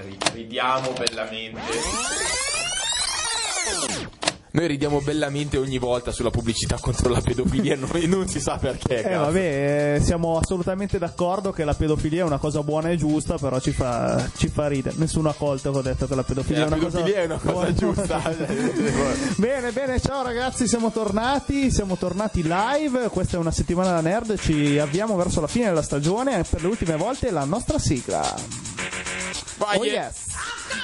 ri- ridiamo bellamente. Noi ridiamo bellamente ogni volta sulla pubblicità contro la pedofilia, non, non si sa perché. Eh cazzo. vabbè, eh, siamo assolutamente d'accordo che la pedofilia è una cosa buona e giusta, però ci fa, ci fa ridere. Nessuno ha colto che ho detto che la pedofilia, Eh, La è, una pedofilia è una cosa buona. giusta. bene, bene, ciao ragazzi, siamo tornati, siamo tornati live. Questa è una settimana da nerd, ci avviamo verso la fine della stagione. Per le ultime volte la nostra sigla. Vai, Oh eh. yes!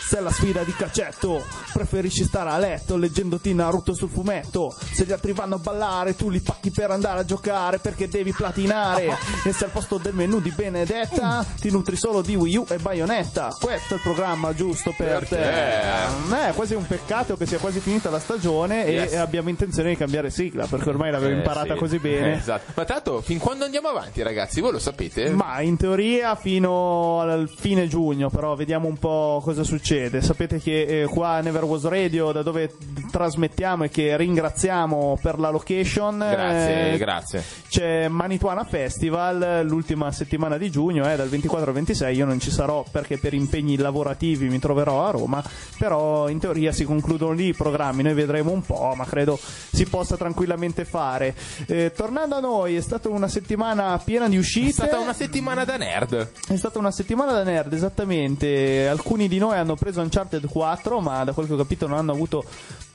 Se la sfida di calcetto, preferisci stare a letto leggendoti Naruto sul fumetto. Se gli altri vanno a ballare, tu li pacchi per andare a giocare perché devi platinare. E se al posto del menù di Benedetta ti nutri solo di Wii U e Bayonetta. Questo è il programma giusto per Perché? te. È quasi un peccato che sia quasi finita la stagione Yes. e abbiamo intenzione di cambiare sigla perché ormai l'avevo Eh, imparata sì. così bene. Eh, esatto. Ma tanto, fin quando andiamo avanti, ragazzi? Voi lo sapete? Ma in teoria fino al fine giugno, però vediamo un po' cosa succede. Sapete che eh, qua a Never Was Radio, da dove trasmettiamo e che ringraziamo per la location, Grazie, eh, grazie. c'è Manituana Festival l'ultima settimana di giugno, eh, dal 24 al 26. Io non ci sarò perché per impegni lavorativi mi troverò a Roma, però in teoria si concludono lì i programmi, noi vedremo un po', ma credo si possa tranquillamente fare. Eh, tornando a noi, è stata una settimana piena di uscite. È stata una settimana da nerd. È stata una settimana da nerd, esattamente. Alcuni di noi hanno preso Uncharted 4, ma da quel che ho capito non hanno avuto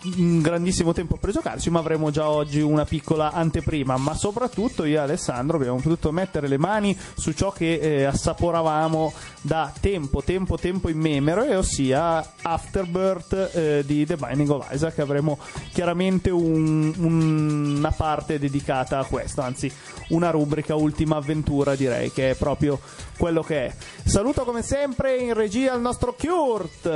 un grandissimo tempo per giocarci, ma avremo già oggi una piccola anteprima. Ma soprattutto io e Alessandro abbiamo potuto mettere le mani su ciò che eh, assaporavamo da tempo, tempo, tempo in memore, ossia Afterbirth eh, di The Binding of Isaac. Avremo chiaramente un- un- una parte dedicata a questo, anzi una rubrica ultima avventura direi che è proprio quello che è. Saluto come sempre in regia il nostro Kurt.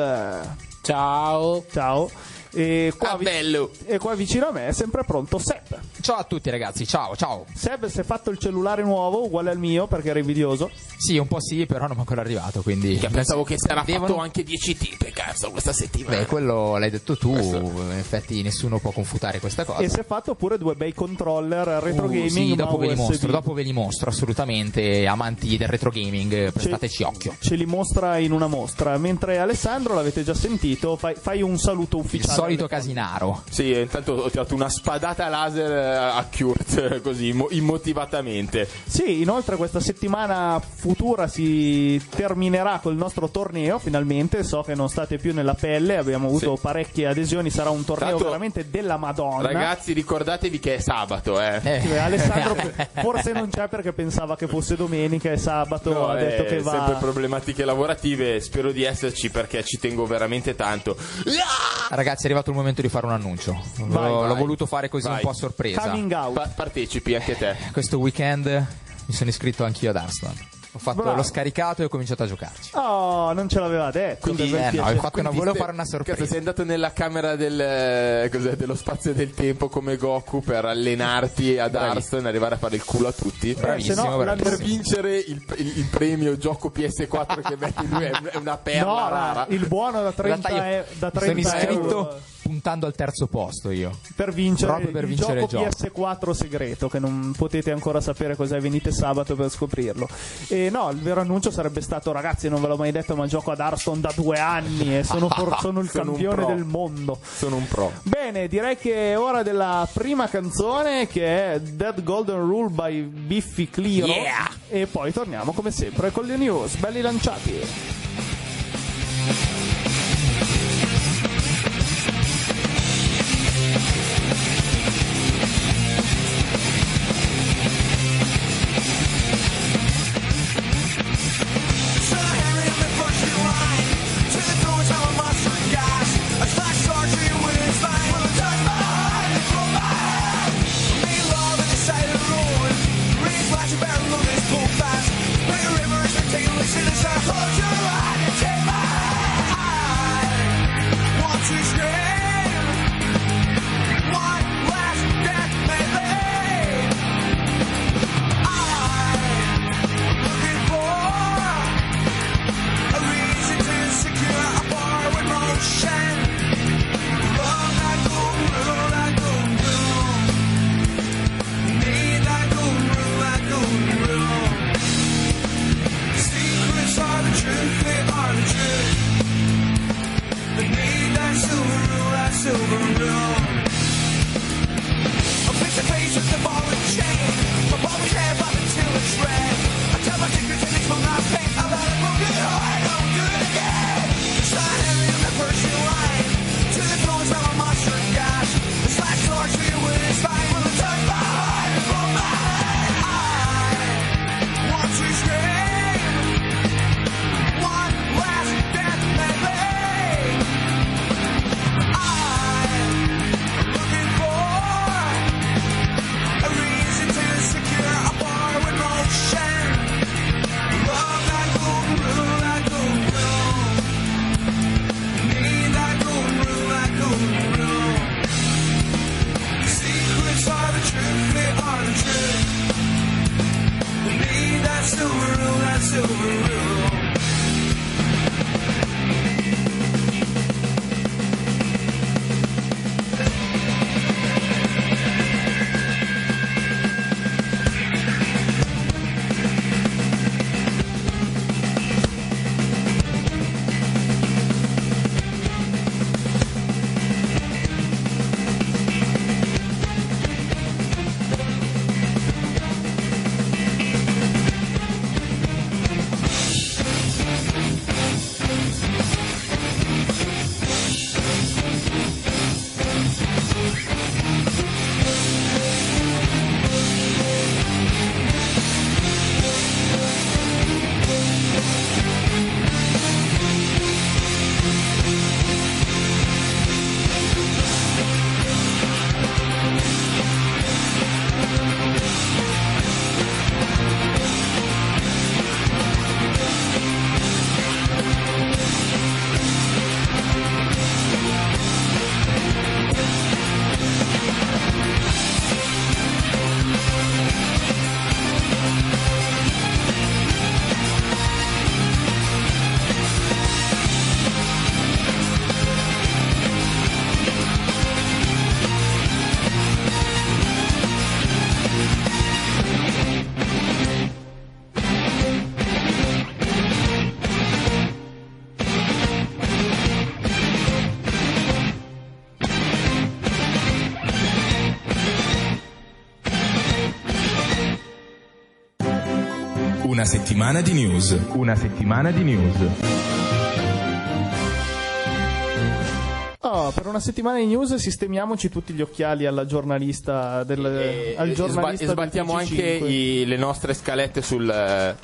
Ciao. Ciao. E qua, Ah, vi- bello. e qua vicino a me è sempre pronto Seb. Ciao a tutti ragazzi, ciao, ciao. Seb si è fatto il cellulare nuovo uguale al mio perché era invidioso. Sì, un po' sì, però non è ancora arrivato, quindi... Che pensavo che si era Devono- fatto anche 10 tipe, cazzo, questa settimana. Beh, quello l'hai detto tu, Questo- in effetti nessuno può confutare questa cosa. E si è fatto pure due bei controller retro Uh, gaming. sì, dopo ve mostro, dopo ve li mostro, assolutamente, amanti del retro gaming, prestateci occhio. Ce li mostra in una mostra. Mentre Alessandro, l'avete già sentito, fai, fai un saluto ufficiale. Solito casinaro. Sì, intanto ho tirato una spadata laser eh, a Kurt, così, mo- immotivatamente. Sì, inoltre questa settimana futura si terminerà col nostro torneo, finalmente, so che non state più nella pelle, abbiamo avuto Sì. parecchie adesioni, sarà un torneo Tanto, veramente della Madonna. Ragazzi, ricordatevi che è sabato, eh. Eh. Cioè, Alessandro forse non c'è perché pensava che fosse domenica e sabato No, ha detto eh, che sempre va problematiche lavorative, spero di esserci perché ci tengo veramente tanto. Ragazzi, arrivato il momento di fare un annuncio. Vai, l'ho, vai. l'ho voluto fare così Vai. un po' a sorpresa. coming out. Pa- partecipi anche te. Questo weekend mi sono iscritto anch'io ad Hearthstone. Ho fatto Bravo. l'ho scaricato e ho cominciato a giocarci. Oh, non ce l'aveva detto. Quindi, eh, no, infatti no, volevo fare una Cazzo, sorpresa. sei andato nella camera del, eh, cos'è, dello spazio e del tempo come Goku per allenarti ad Hearthstone e arrivare a fare il culo a tutti. Bravissimo, se no, bravissimo. Per vincere il, il- il premio gioco PS4 che metti lui è, una perla No, rara. il buono da In 30, realtà io e- da mi sono 30 iscritto euro puntando al terzo posto io. per vincere, proprio per il, vincere gioco il gioco. PS4 segreto che non potete ancora sapere cos'è, venite sabato per scoprirlo. E no, il vero annuncio sarebbe stato ragazzi, non ve l'ho mai detto, ma gioco ad Hearthstone da due anni e sono, for- sono il Sono campione del mondo. Sono un pro. Bene, direi che è ora della prima canzone che è Dead Golden Rule by Biffy Clyro. Yeah! E poi torniamo come sempre con le news, belli lanciati. Una settimana di news. Una settimana di news. Oh, per una settimana di news sistemiamoci tutti gli occhiali alla giornalista del, E, al e sba- giornalista e sbattiamo del anche TG5. i- le nostre scalette sul.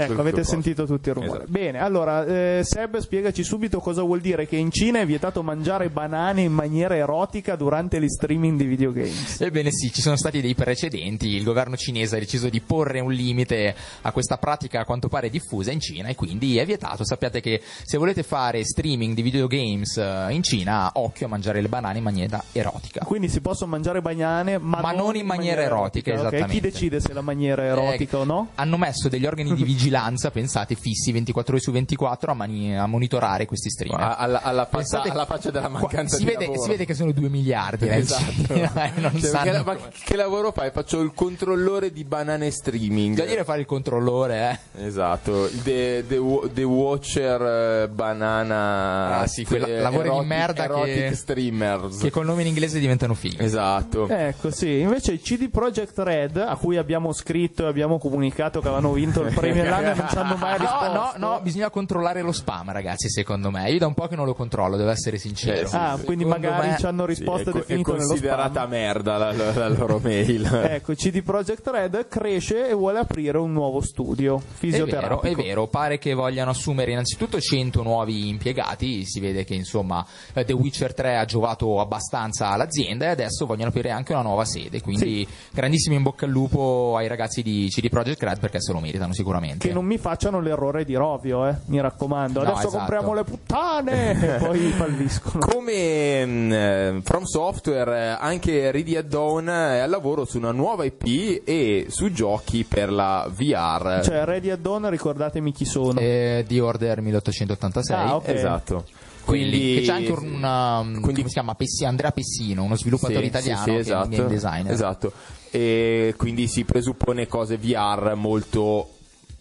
Eh, Ecco, avete posto. sentito tutti il rumore. Esatto. Bene, allora, eh, Seb, spiegaci subito cosa vuol dire che in Cina è vietato mangiare banane in maniera erotica durante gli streaming di videogames. Ebbene sì, ci sono stati dei precedenti, il governo cinese ha deciso di porre un limite a questa pratica a quanto pare diffusa in Cina e quindi è vietato. Sappiate che se volete fare streaming di videogames eh, in Cina, occhio a mangiare le banane in maniera erotica. Quindi si possono mangiare banane, ma, Ma non in maniera erotica, ok? esattamente. Chi decide se la maniera è erotica Eh, o no? Hanno messo degli organi di vigilanza, pensate, fissi 24 ore su 24 a, mani- a monitorare questi streamer. a- alla, alla faccia, alla faccia della mancanza si di vede, lavoro. si vede che sono 2 miliardi eh, Esatto. Cina, e non Cioè, sanno- che, ma che lavoro fai? Faccio il controllore di banane streaming. Da dire fare il controllore, eh. Esatto, The, the, The Watcher eh, Banana Ah, sì, quella- eh, lavori di erotic- merda che- streamers. Che col nome in inglese diventano fighi. Esatto. Ecco, sì. Invece CD Projekt Red, a cui abbiamo scritto e abbiamo comunicato che avevano vinto il premio dell'anno e non ci hanno mai No, risposto. no, no, bisogna controllare lo spam, ragazzi, secondo me. Io da un po' che non lo controllo, devo essere sincero. Eh, sì, Ah, sì. quindi Secondo magari me- ci hanno Sì, risposto ed è è considerata merda la, la- la loro mail. Ecco, CD Projekt Red cresce e vuole aprire un nuovo studio È vero, fisioterapico. è vero, pare che vogliano assumere innanzitutto 100 nuovi impiegati, si vede che insomma eh, The Witcher 3 ha giovato abbastanza all'azienda e adesso vogliono aprire anche una nuova sede, quindi grandissimo in bocca al lupo ai ragazzi di CD Projekt Red perché se lo meritano sicuramente. Che non mi facciano l'errore di Rovio, eh, mi raccomando. No, Adesso esatto. compriamo le puttane e poi falliscono. Come mm, eh, From Software, eh, anche Ready Dawn è al lavoro su una nuova IP e su giochi per la VR. Cioè, Ready at Dawn, ricordatemi chi sono. Eh, di Order 1886. Ah, ok. Esatto. Quindi, c'è anche un um, quindi- come si chiama Pessi- Andrea Pessino, uno sviluppatore Sì, italiano sì, sì, che è esatto, un game designer. Esatto. E quindi si presuppone cose VR molto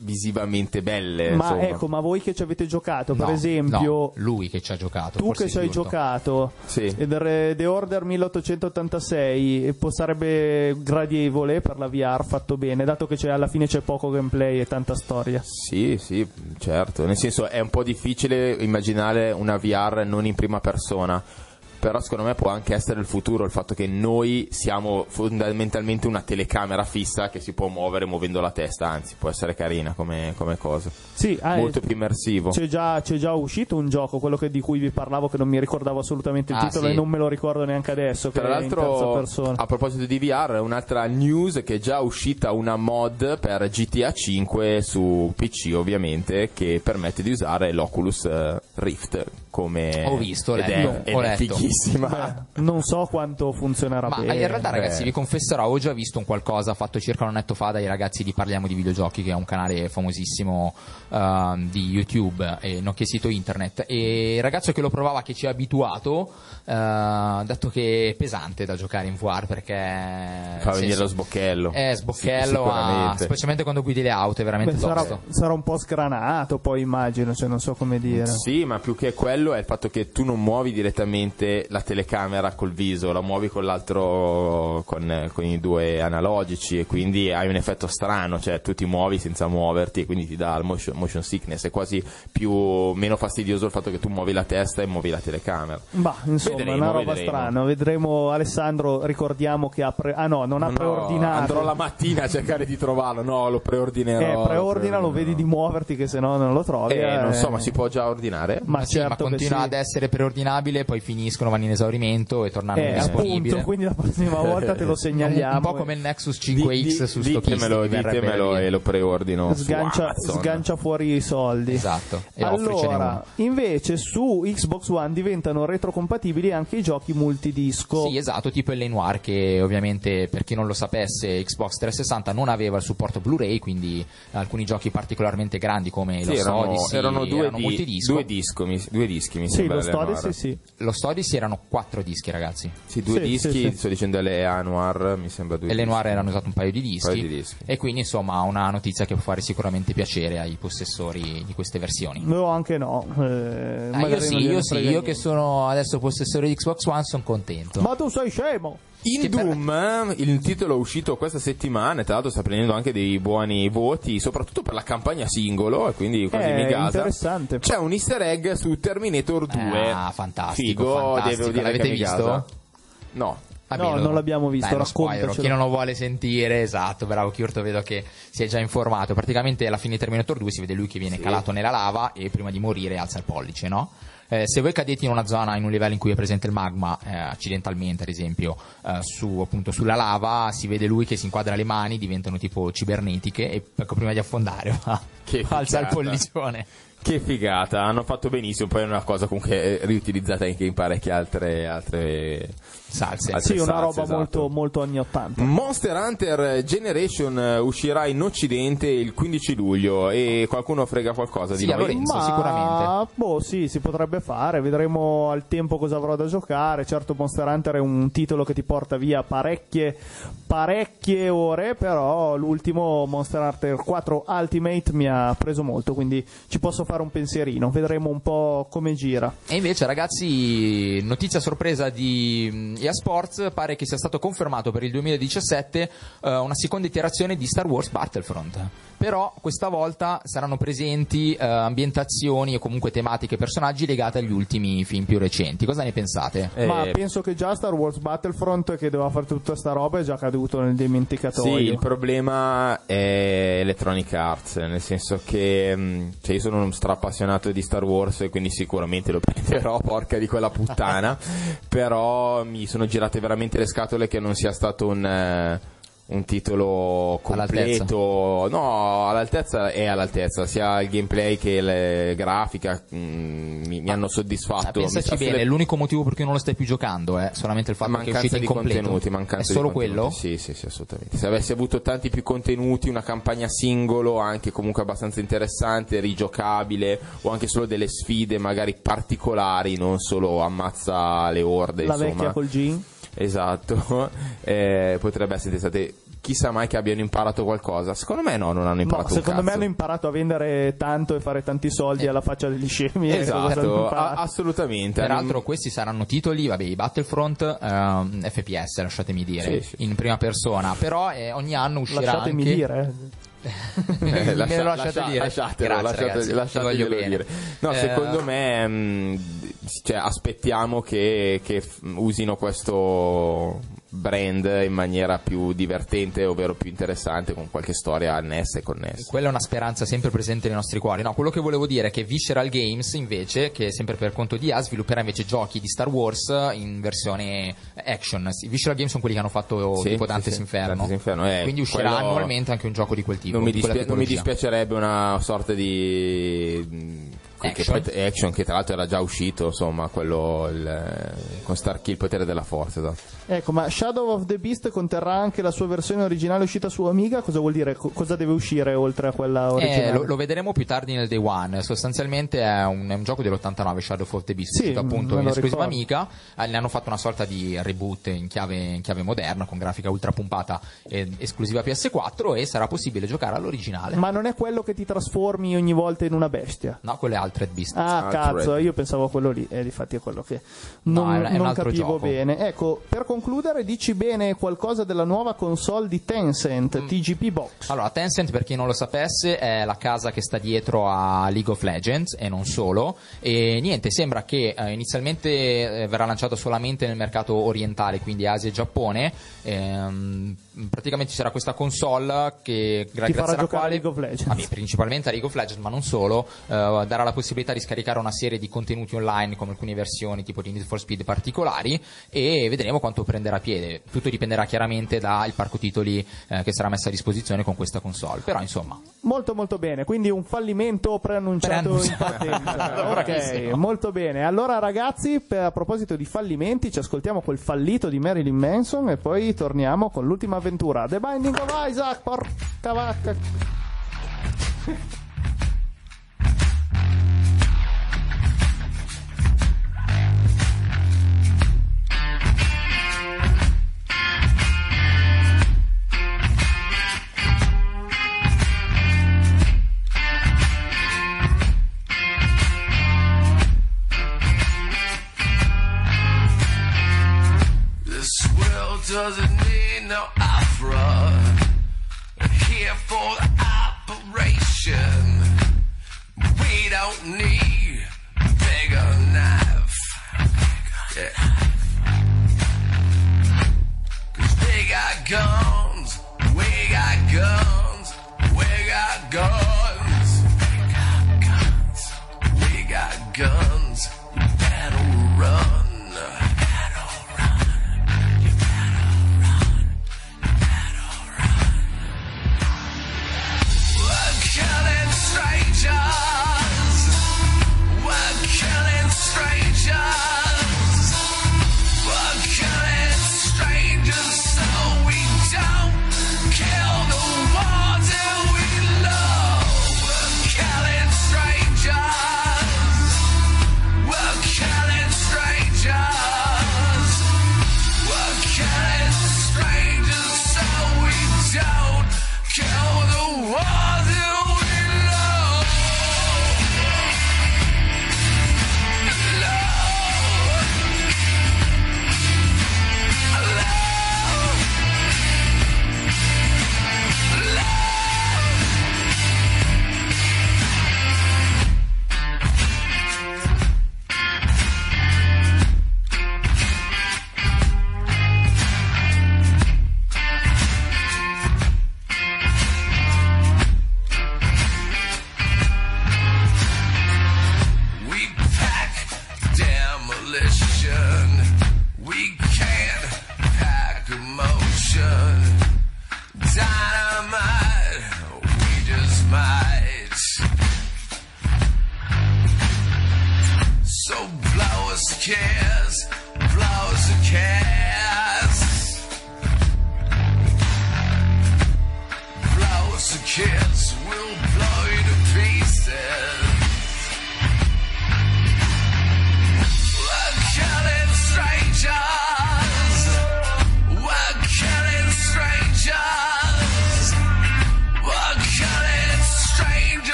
visivamente belle. Ma insomma. ecco, ma voi che ci avete giocato, per No, esempio, no, lui che ci ha giocato. tu che ci hai giocato, Sì. è The Order 1886 e può- sarebbe gradevole per la VR fatto bene, dato che c'è- alla fine c'è poco gameplay e tanta storia. Sì, sì, certo. Nel senso è un po' difficile immaginare una VR non in prima persona. Però secondo me può anche essere il futuro, il fatto che noi siamo fondamentalmente una telecamera fissa che si può muovere muovendo la testa, anzi può essere carina come, come cosa. Sì, ah, Molto eh, più immersivo. C'è già, c'è già uscito un gioco, quello che- di cui vi parlavo, che non mi ricordavo assolutamente il Ah, titolo sì. e non me lo ricordo neanche adesso. Tra l'altro, a proposito di VR, un'altra news che è già uscita una mod per GTA 5 su PC, ovviamente, che permette di usare l'Oculus eh, Rift come Ho visto, ed letto, è, ed ho è letto. fighissima. Non so quanto funzionerà Ma bene. in realtà, ragazzi, beh. vi confesserò, ho già visto un qualcosa fatto circa un annetto fa dai ragazzi di Parliamo di Videogiochi, che è un canale famosissimo ehm, di YouTube e nonché sito internet. E il ragazzo che lo provava, che ci ha abituato, eh, ha detto che è pesante da giocare in VR perché. Fa venire senso- lo sbochello. Eh, Sì, sbochello, a- specialmente quando guidi le auto, è veramente Beh, sarà, sarà un po' scranato, poi immagino, cioè non so come dire. Sì, ma più che quello è il fatto che tu non muovi direttamente la telecamera col viso, la muovi con l'altro, con, eh, con i due analogici e quindi hai un effetto strano, cioè tu ti muovi senza muoverti e quindi ti dà il motion, motion sickness, è quasi più, meno fastidioso il fatto che tu muovi la testa e muovi la telecamera. Ma insomma, è Vedremo, una roba vedremo. strana. Vedremo Alessandro, ricordiamo che ha pre- Ah no, non ha No, preordinato. andrò la mattina a cercare di trovarlo, no, lo preordinerò. Eh, preordina, lo preordinerò. vedi di muoverti che se no non lo trovi. Eh, non so, eh. ma si può già ordinare? Ma Ma sì, certo ma continua sì. ad essere preordinabile, poi finiscono, vanno in esaurimento e tornano Eh, disponibili. appunto, quindi la prossima volta te lo segnaliamo. Un po' come il Nexus 5X su sto ditemelo, ditemelo e lo preordino Sgancia, sgancia fuori i soldi. Esatto. E Allora, invece su Xbox One diventano retrocompatibili anche i giochi multidisco. Sì, esatto, tipo il Noir che ovviamente per chi non lo sapesse Xbox 360 non aveva il supporto Blu-ray, quindi alcuni giochi particolarmente grandi come Sì, lo erano, Odyssey erano due, erano di- multidisco. due, disco, mi- due dischi, mi Sì, sembra. lo Noir. sì, sì. Lo Odyssey erano quattro dischi, ragazzi. Sì, due Sì, dischi, sì, sì. sto dicendo le Anuar, mi sembra due E le. Noir erano usato un paio di dischi. paio di dischi. E quindi insomma una notizia che può fare sicuramente piacere ai possessori di queste versioni. No, anche no. eh, Ah, io sì, io sì, io che sono adesso possessore di Xbox One sono contento. Ma tu sei scemo! In Che per- Doom, eh, il titolo uscito questa settimana, tra l'altro sta prendendo anche dei buoni voti, soprattutto per la campagna singolo, e quindi quasi Eh, mi gasa. interessante. C'è un easter egg su Terminator 2. Ah, fantastico, Figo, fantastico. devo dire L'avete che visto? gasa. No. Vabbè, No, non l'abbiamo visto, Dai, spoiler. Chi non lo vuole sentire, esatto, bravo Chiurto, vedo che si è già informato. Praticamente alla fine di Terminator 2 si vede lui che viene calato nella lava e prima di morire alza il pollice, no? Eh, se voi cadete in una zona, in un livello in cui è presente il magma, eh, accidentalmente ad esempio, eh, su, appunto, sulla lava, si vede lui che si inquadra le mani, diventano tipo cibernetiche e ecco, prima di affondare va, Che alza il pollicione. Che figata, hanno fatto benissimo, poi è una cosa comunque eh, riutilizzata anche in parecchie altre, altre Salse. altre Sì, una roba esatto. molto, molto anni 80. Monster Hunter Generation eh, uscirà in Occidente il 15 luglio e qualcuno frega qualcosa di Sì, noi? Lorenzo. Ma, sicuramente. Boh, sì, si potrebbe fare. Vedremo al tempo cosa avrò da giocare. Certo, Monster Hunter è un titolo che ti porta via parecchie, parecchie ore. Però l'ultimo Monster Hunter 4 Ultimate mi ha preso molto. Quindi ci posso fare un pensierino. Vedremo un po' come gira. E invece, ragazzi, notizia sorpresa di mm, EA Sports: pare che sia stato confermato per il 2017 eh, una seconda iterazione di Star Wars Battlefront. Però questa volta saranno presenti eh, ambientazioni o comunque tematiche e personaggi legate agli ultimi film più recenti. Cosa ne pensate? Eh, Ma penso che già Star Wars Battlefront, che doveva fare tutta sta roba, è già caduto nel dimenticatoio. Sì, il problema è Electronic Arts, nel senso che mh, cioè io sono uno strappassionato di Star Wars e quindi sicuramente lo prenderò, porca di quella puttana, però mi sono girate veramente le scatole che non sia stato un... eh, un titolo All'altezza. completo, no, all'altezza è all'altezza, sia il gameplay che la grafica mh, mi, mi hanno soddisfatto. pensaci Mi sa bene, sulle- l'unico motivo per cui non lo stai più giocando è solamente il fatto che è mancanza uscito di incompleto. contenuti, mancanza è solo di contenuti. quello? Sì, sì, sì, assolutamente. Se avessi avuto tanti più contenuti, una campagna singolo, anche comunque abbastanza interessante, rigiocabile, o anche solo delle sfide magari particolari, non solo ammazza le orde, La insomma. vecchia col Gin. Esatto, eh, potrebbe essere interessante. chissà mai che abbiano imparato qualcosa. Secondo me no, non hanno No, imparato un secondo me hanno imparato a vendere tanto e fare tanti soldi alla faccia degli scemi. Esatto, a- assolutamente. Peraltro questi saranno titoli, vabbè, i Battlefront ehm, FPS, lasciatemi dire, Sì, sì. in prima persona, però eh, ogni anno uscirà Lasciatemi anche dire. Eh, Me lascia- lo lasciate lascia- dire. lasciatelo, Grazie, lasciate- ragazzi, lasciateglielo dire. No, Eh, secondo me mh, cioè, aspettiamo che, che usino questo brand in maniera più divertente, ovvero più interessante, con qualche storia annessa e connessa. Quella è una speranza sempre presente nei nostri cuori. No, quello che volevo dire è che Visceral Games, invece, che è sempre per conto di A, svilupperà invece giochi di Star Wars in versione action. I Visceral Games sono quelli che hanno fatto Sì, tipo Dante's sì, Inferno. Dante's Inferno, eh, Quindi uscirà quello- annualmente anche un gioco di quel tipo. Non mi, di quella dispia- non mi dispiacerebbe una sorta di che Action. poi- action che tra l'altro era già uscito, insomma, quello il- con Starkey il potere della forza. esatto. Ecco, ma Shadow of the Beast conterrà anche la sua versione originale uscita su Amiga? Cosa vuol dire? Co- cosa deve uscire oltre a quella originale? Eh, lo, lo vedremo più tardi nel day one. Sostanzialmente è un, è un gioco dell'89, Shadow of the Beast, Sì, uscito appunto in esclusiva amica. Eh, ne hanno fatto una sorta di reboot in chiave, in chiave moderna, con grafica ultra pompata, eh, esclusiva PS4 e sarà possibile giocare all'originale. Ma non è quello che ti trasformi ogni volta in una bestia? No, quello è Altered Beast. Ah, Altered. cazzo, io pensavo a quello lì, e difatti è quello che No, non, è un- è non capivo gioco. bene. Ecco, per concludere, dici bene qualcosa della nuova console di Tencent, Mm. TGP Box. Allora, Tencent, per chi non lo sapesse, è la casa che sta dietro a League of Legends e non solo. E niente, sembra che eh, inizialmente eh, verrà lanciato solamente nel mercato orientale, quindi Asia e Giappone. Ehm, praticamente ci sarà questa console che gra- grazie alla quale League of Legends. Vabbè, principalmente a League of Legends, ma non solo, eh, darà la possibilità di scaricare una serie di contenuti online come alcune versioni tipo di Need for Speed particolari e vedremo quanto prenderà piede. Tutto dipenderà chiaramente dal parco titoli eh, che sarà messo a disposizione con questa console. Però insomma, Molto molto bene, quindi un fallimento preannunciato in partenza. ok, molto bene. Allora ragazzi, per- a proposito di fallimenti, ci ascoltiamo quel fallito di Marilyn Manson e poi torniamo con l'ultima avventura. The Binding of Isaac, porca vacca. Doesn't need no opera. Here for the operation. We don't need a bigger knife. Yeah. Cause they got guns. We got guns. We got guns. We got guns. We got guns. Don't kill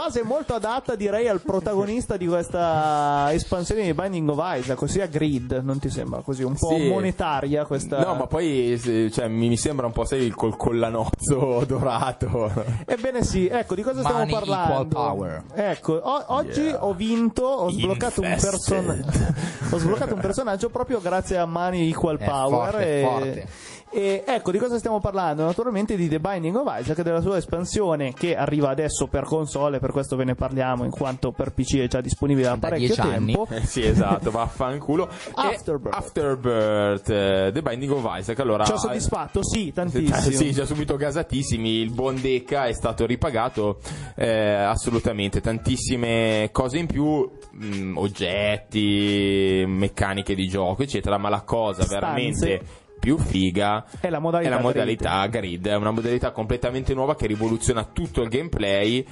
base molto adatta direi al protagonista di questa espansione di Binding of Isaac, ossia Grid, non ti sembra così? Un po' Sì. monetaria questa No, ma poi cioè, mi mi sembra un po' sei il col collanozzo dorato. Ebbene sì, ecco di cosa stiamo Money parlando. equal power. Ecco, o- oggi Yeah. ho vinto, ho sbloccato, person- ho sbloccato un personaggio proprio grazie a Money Equal È Power. forte, e, forte. E ecco di cosa stiamo parlando? Naturalmente di The Binding of Isaac, della sua espansione che arriva adesso per console, per questo ve ne parliamo in quanto per PC è già disponibile da, Da parecchio 10 anni. tempo. Eh, sì, esatto, vaffanculo. E Afterbirth. Afterbirth, eh, The Binding of Isaac. Allora, Ci ha soddisfatto? Sì, tantissimo. Sì, già subito gasatissimi. Il buon Deca è stato ripagato eh, assolutamente. Tantissime cose in più, mh, oggetti, meccaniche di gioco, eccetera. Ma la cosa Stanze. veramente più figa È la modalità è la modalità grid. È una modalità completamente nuova che rivoluziona tutto il gameplay.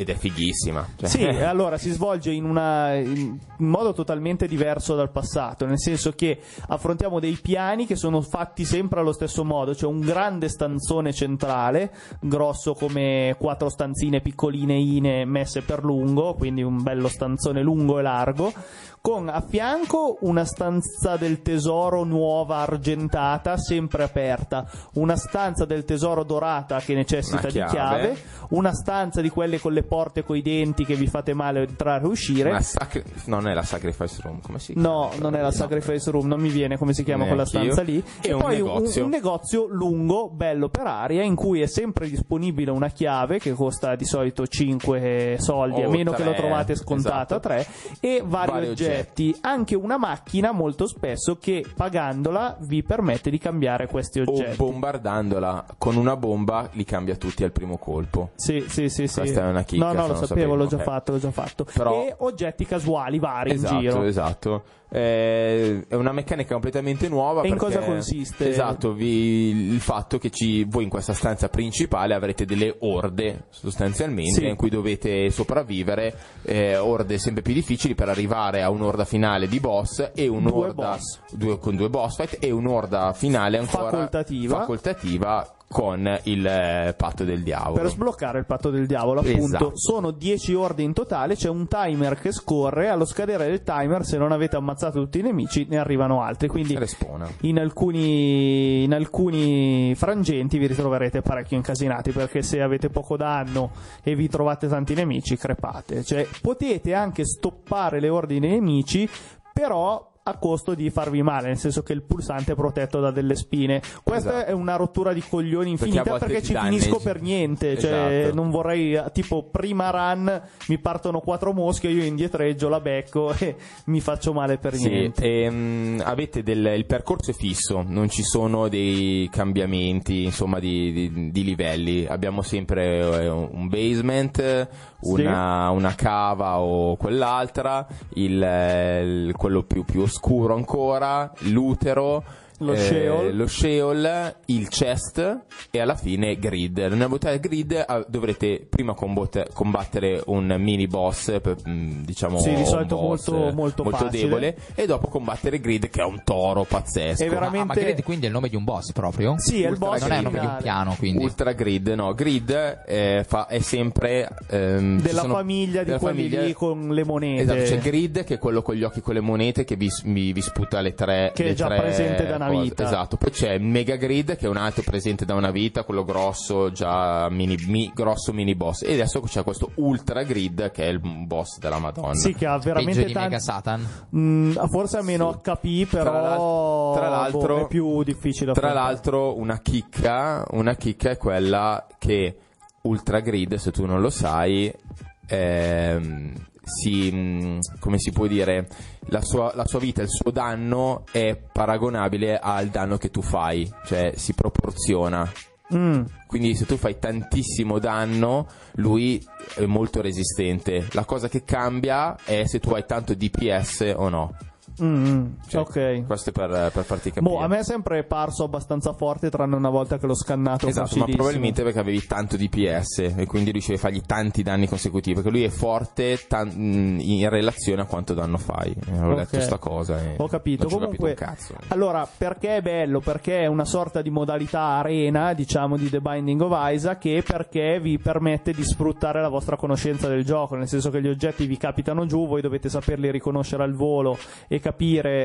Ed è fighissima. Cioè, Sì, allora si svolge in, una, in modo totalmente diverso dal passato, nel senso che affrontiamo dei piani che sono fatti sempre allo stesso modo, c'è un grande stanzone centrale, grosso come quattro stanzine piccoline ine messe per lungo, quindi un bello stanzone lungo e largo, con a fianco una stanza del tesoro nuova argentata, sempre aperta, una stanza del tesoro dorata che necessita Una di chiave. chiave, una stanza di quelle con le porte coi denti che vi fate male a entrare e uscire. sacri- non è la Sacrifice Room, come si No, chiama? non è la No. Sacrifice Room, non mi viene come si chiama quella stanza lì. E E, un poi negozio. un negozio lungo, bello per aria, in cui è sempre disponibile una chiave che costa di solito 5 soldi, a O meno che lo trovate scontata a esatto. 3, e vari, Vari oggetti. Anche una macchina molto spesso che pagandola vi permette di cambiare questi O oggetti. bombardandola con una bomba li cambia tutti al primo colpo. Sì, sì, sì, sì. Questa è una chicca, No, no, lo sapevo, sapevo, l'ho già ok. fatto, l'ho già fatto. Però- E oggetti casuali vari esatto, in giro. esatto. Eh, è una meccanica completamente nuova. E in cosa consiste? Esatto, vi- il fatto che ci, voi in questa stanza principale avrete delle orde sostanzialmente Sì. in cui dovete sopravvivere, eh, orde sempre più difficili per arrivare a un'orda finale di boss e un'orda boss. due- con due boss fight e un'orda finale ancora Facoltativa. facoltativa con il eh, patto del diavolo. Per sbloccare il patto del diavolo, appunto, Esatto. sono 10 orde in totale. C'è un timer che scorre. Allo scadere del timer, se non avete ammazzato tutti i nemici, ne arrivano altri. Quindi, in alcuni, in alcuni frangenti vi ritroverete parecchio incasinati. Perché se avete poco danno e vi trovate tanti nemici, crepate. Cioè, potete anche stoppare le ordini dei nemici, però. A costo di farvi male, nel senso che il pulsante è protetto da delle spine. Questa Esatto. è una rottura di coglioni Perché infinita perché, ti ci danneggi. finisco per niente. Cioè, Esatto. non vorrei, tipo, prima run mi partono quattro mosche, io indietreggio, la becco e mi faccio male per Sì, niente. ehm, avete del, il percorso è fisso, non ci sono dei cambiamenti insomma di, di- di livelli. Abbiamo sempre eh, un basement, una, una cava o quell'altra, il, eh, il- quello più, più oscuro ancora, l'utero. Lo eh, Sheol. lo Sheol, il chest e alla fine grid. Nella modalità grid eh, dovrete prima combotte- combattere un mini boss, mm, diciamo Sì, di solito boss, molto- molto facile. debole e dopo combattere Grid che è un toro pazzesco. È veramente- Ah, ma Grid quindi è il nome di un boss proprio? Sì, è il Ultra boss Non è il nome di un piano, quindi. Ultra Grid, no, Grid eh, fa- è sempre ehm, della sono- famiglia di della quelli famiglia- lì con le monete. Esatto, c'è Grid che è quello con gli occhi con le monete che vi, vi- vi sputa le tre Che è le già tre presente da una cose. vita. Esatto, poi c'è Mega Grid che è un altro presente da una vita, quello grosso, già mini, mi- grosso mini boss. E adesso c'è questo Ultra Grid che è il boss della Madonna. Sì, che ha veramente tanti. Mega Satan. Mm, forse ha meno HP, però Tra l'al- tra l'altro- boh, è più difficile da Tra affrontare. l'altro, una chicca, una chicca è quella che Ultra Grid, se tu non lo sai, ehm, si, mh, come si può dire, la sua, la sua vita, il suo danno è paragonabile al danno che tu fai, cioè si proporziona. Mm, Quindi se tu fai tantissimo danno, lui è molto resistente. La cosa che cambia è se tu hai tanto DPS o no. Mm, Cioè, ok. Questo è per, per farti capire. Boh, a me è sempre parso abbastanza forte, tranne una volta che l'ho scannato. Esatto, ma probabilmente perché avevi tanto DPS e quindi riuscivi a fargli tanti danni consecutivi. Perché lui è forte tan- mh, in relazione a quanto danno fai. Eh, Avevo Ok. letto sta cosa. Ho capito. Ci ho Comunque, capito allora, perché è bello? Perché è una sorta di modalità arena, diciamo, di The Binding of Isaac, e perché vi permette di sfruttare la vostra conoscenza del gioco, nel senso che gli oggetti vi capitano giù, voi dovete saperli riconoscere al volo e capire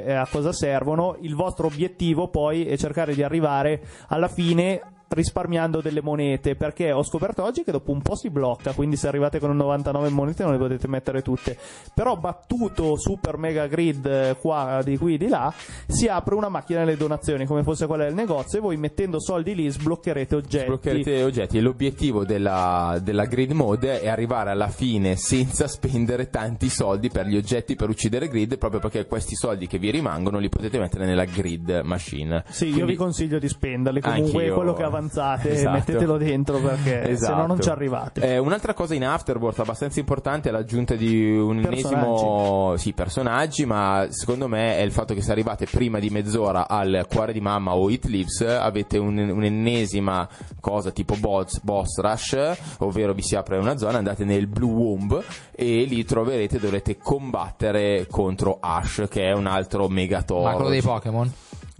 eh, a cosa servono. Il vostro obiettivo poi è cercare di arrivare alla fine risparmiando delle monete perché ho scoperto oggi che dopo un po' si blocca quindi se arrivate con un 99 monete non le potete mettere tutte. Però battuto super mega grid eh, qua di qui di là si apre una macchina delle donazioni come fosse quella del negozio e voi mettendo soldi lì sbloccherete oggetti. Sbloccherete oggetti. E l'obiettivo della, della grid mode è arrivare alla fine senza spendere tanti soldi per gli oggetti per uccidere grid proprio perché questi soldi che vi rimangono li potete mettere nella grid machine. Sì, io Quindi- vi consiglio di spenderli. Comunque, quello che avanzate, Esatto. mettetelo dentro perché se no non ci arrivate. Eh, un'altra cosa in Afterworld abbastanza importante è l'aggiunta di un ennesimo sì, personaggi, ma secondo me è il fatto che se arrivate prima di mezz'ora al cuore di mamma o It Lives avete un- un'ennesima cosa tipo boss, boss rush, ovvero vi si apre una zona, andate nel Blue Womb e lì troverete dovrete combattere contro Ash che è un altro megatoro. Ma quello dei Pokémon?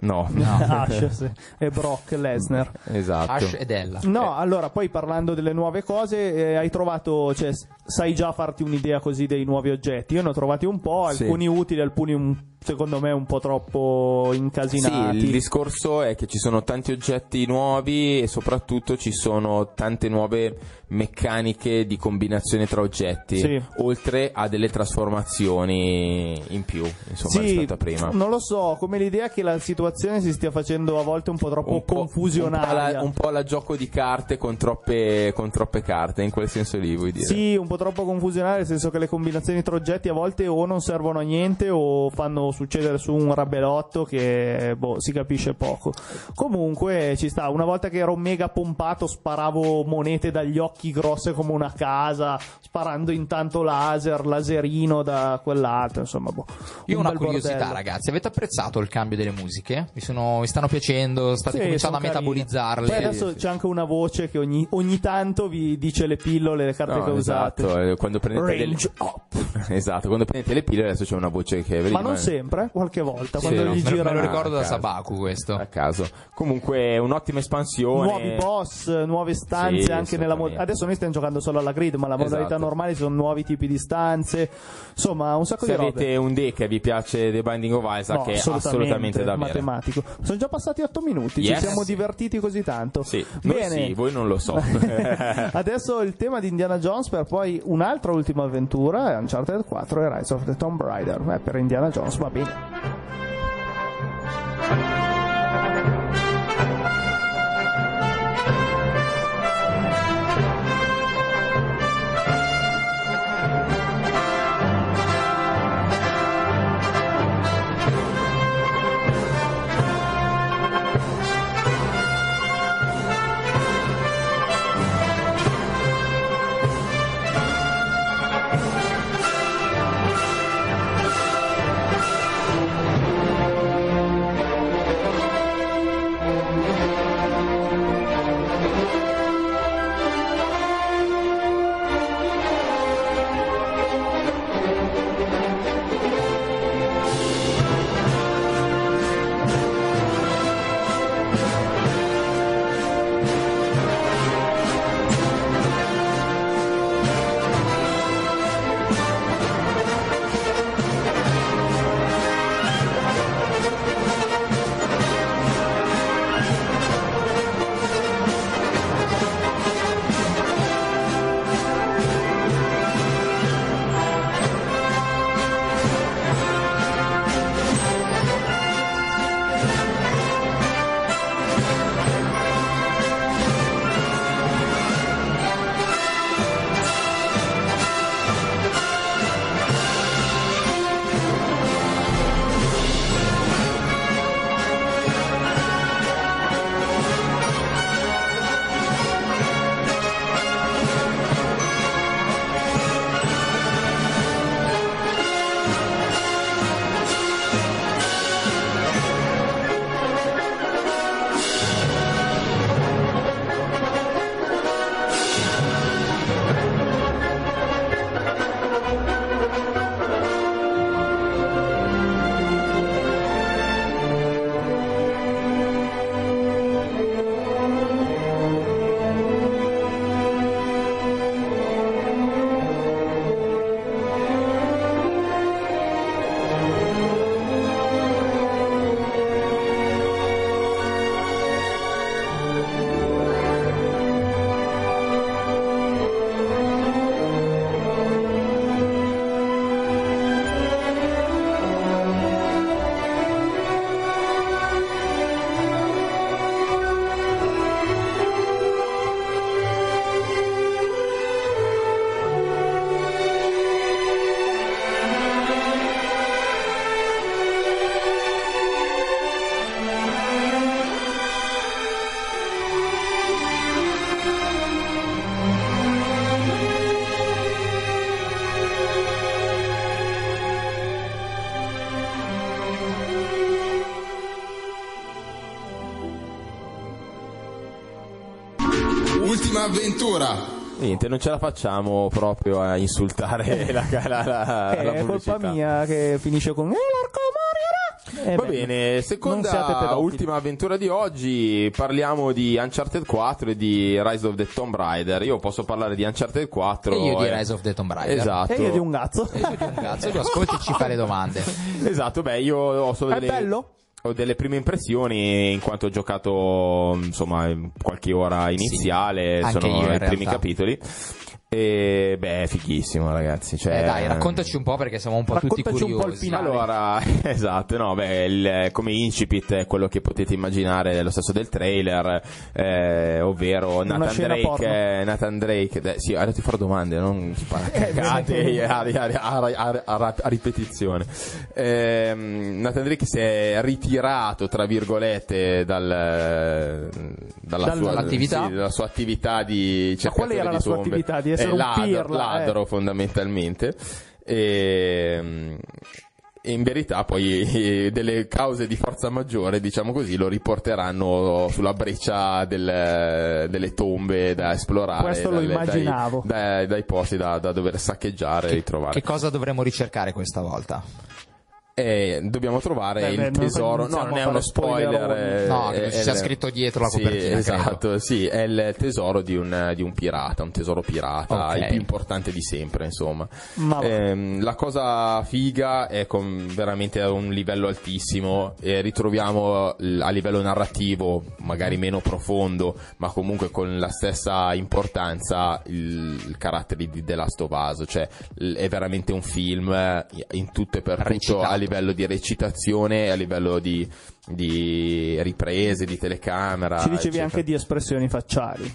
No, Ash sì. e Brock Lesnar. esatto. Ash ed Ella. No, allora poi parlando delle nuove cose, eh, hai trovato, cioè, sai già farti un'idea così dei nuovi oggetti. Io ne ho trovati un po', Sì. alcuni utili, alcuni un- secondo me un po' troppo Sì, incasinati. il discorso è che ci sono tanti oggetti nuovi e soprattutto ci sono tante nuove meccaniche di combinazione tra oggetti, Sì. oltre a delle trasformazioni in più, insomma, Sì, rispetto a prima. non lo so, come l'idea che la situazione si stia facendo a volte un po' troppo Un po', confusionaria. un po' la- un po' la gioco di carte con troppe, con troppe carte, in quel senso lì vuoi dire? Sì, un po' troppo confusionaria, nel senso che le combinazioni tra oggetti a volte o non servono a niente o fanno succedere su un rabelotto che boh, si capisce poco. Comunque ci sta, una volta che ero mega pompato sparavo monete dagli occhi grosse come una casa, sparando intanto laser, laserino da quell'altro, insomma, boh. Io ho un una curiosità, bordello. ragazzi. Avete apprezzato il cambio delle musiche? Mi, sono- mi stanno piacendo? State Sì, cominciando a carine. metabolizzarle? Poi adesso c'è anche una voce che ogni, ogni tanto vi dice le pillole, le carte No, che usate. esatto, eh, quando prendete Range delle... up. esatto, quando prendete le pillole adesso c'è una voce che Ma non sempre, qualche volta, Sì, quando no, gli me, lo- me lo ricordo da. Sabaku questo. a caso. Comunque è un'ottima espansione. nuovi boss, nuove stanze Sì, anche nella mod-. Adesso noi stiamo giocando solo alla grid, ma la modalità Esatto. normale sono nuovi tipi di stanze. Insomma, un sacco Se di robe. avete un deck e vi piace The Binding of Isaac No, è assolutamente da matematico. Sono già passati 8 minuti, Yes. ci siamo divertiti così tanto. Sì, Bene. sì, voi non lo so. Adesso il tema di Indiana Jones per poi un'altra ultima avventura è Uncharted 4 e Rise of the Tomb Raider. Beh, per Indiana Jones va bene. Avventura. Niente, non ce la facciamo proprio a insultare la, la, la, la Eh, è pubblicità. colpa mia che finisce con... Eh, l'arco morirà! Eh, Va beh, bene, seconda ultima avventura di oggi, parliamo di Uncharted 4 e di Rise of the Tomb Raider. Io posso parlare di Uncharted 4 E io di eh, Rise of the Tomb Raider. Esatto. E io di un cazzo. E io di un cazzo, tu ascolti e ci fai le domande. Esatto, beh, io ho solo È delle bello? Ho delle prime impressioni in quanto ho giocato insomma qualche ora iniziale, anche sono i primi capitoli. E beh, è fighissimo, ragazzi. Cioè, Eh, dai, raccontaci un po' perché siamo un po' tutti Raccontaci un po' il curiosi. finale. Allora, esatto, no, beh, il- come incipit è quello che potete immaginare lo stesso del trailer, eh, ovvero Nathan Drake, eh, Nathan Drake, eh, sì, adesso ti farò domande, non spara Eh, a, a- a- a- ripetizione. Ehm, Nathan Drake si è ritirato, tra virgolette, dal, dalla Dal- sua dall'attività? sì, dalla sua attività di Ma qual cercatore era la sua attività? Di essere Eh, un ladro, eh. ladro fondamentalmente. E, e in verità poi eh, delle cause di forza maggiore, diciamo così, lo riporteranno sulla breccia del- delle tombe da esplorare. Questo lo dalle- dai- immaginavo. Dai, dai posti da, da dover saccheggiare e ritrovare. Che cosa dovremmo ricercare questa volta? E dobbiamo trovare Beh, beh, il non tesoro. No, non è uno spoiler. eh, No, è- che ci sia scritto dietro la sì, copertina, Esatto, sì, è il tesoro di un, di un pirata, un tesoro pirata, Ok. il più importante di sempre, insomma. Ehm, la cosa figa è con veramente a un livello altissimo e ritroviamo a livello narrativo, magari meno profondo, ma comunque con la stessa importanza il, il carattere di The Last of Us, cioè è veramente un film eh, in tutto e per tutto Recitato. a livello di recitazione, a livello di, di riprese, di telecamera. Ci dicevi eccetera. anche di espressioni facciali.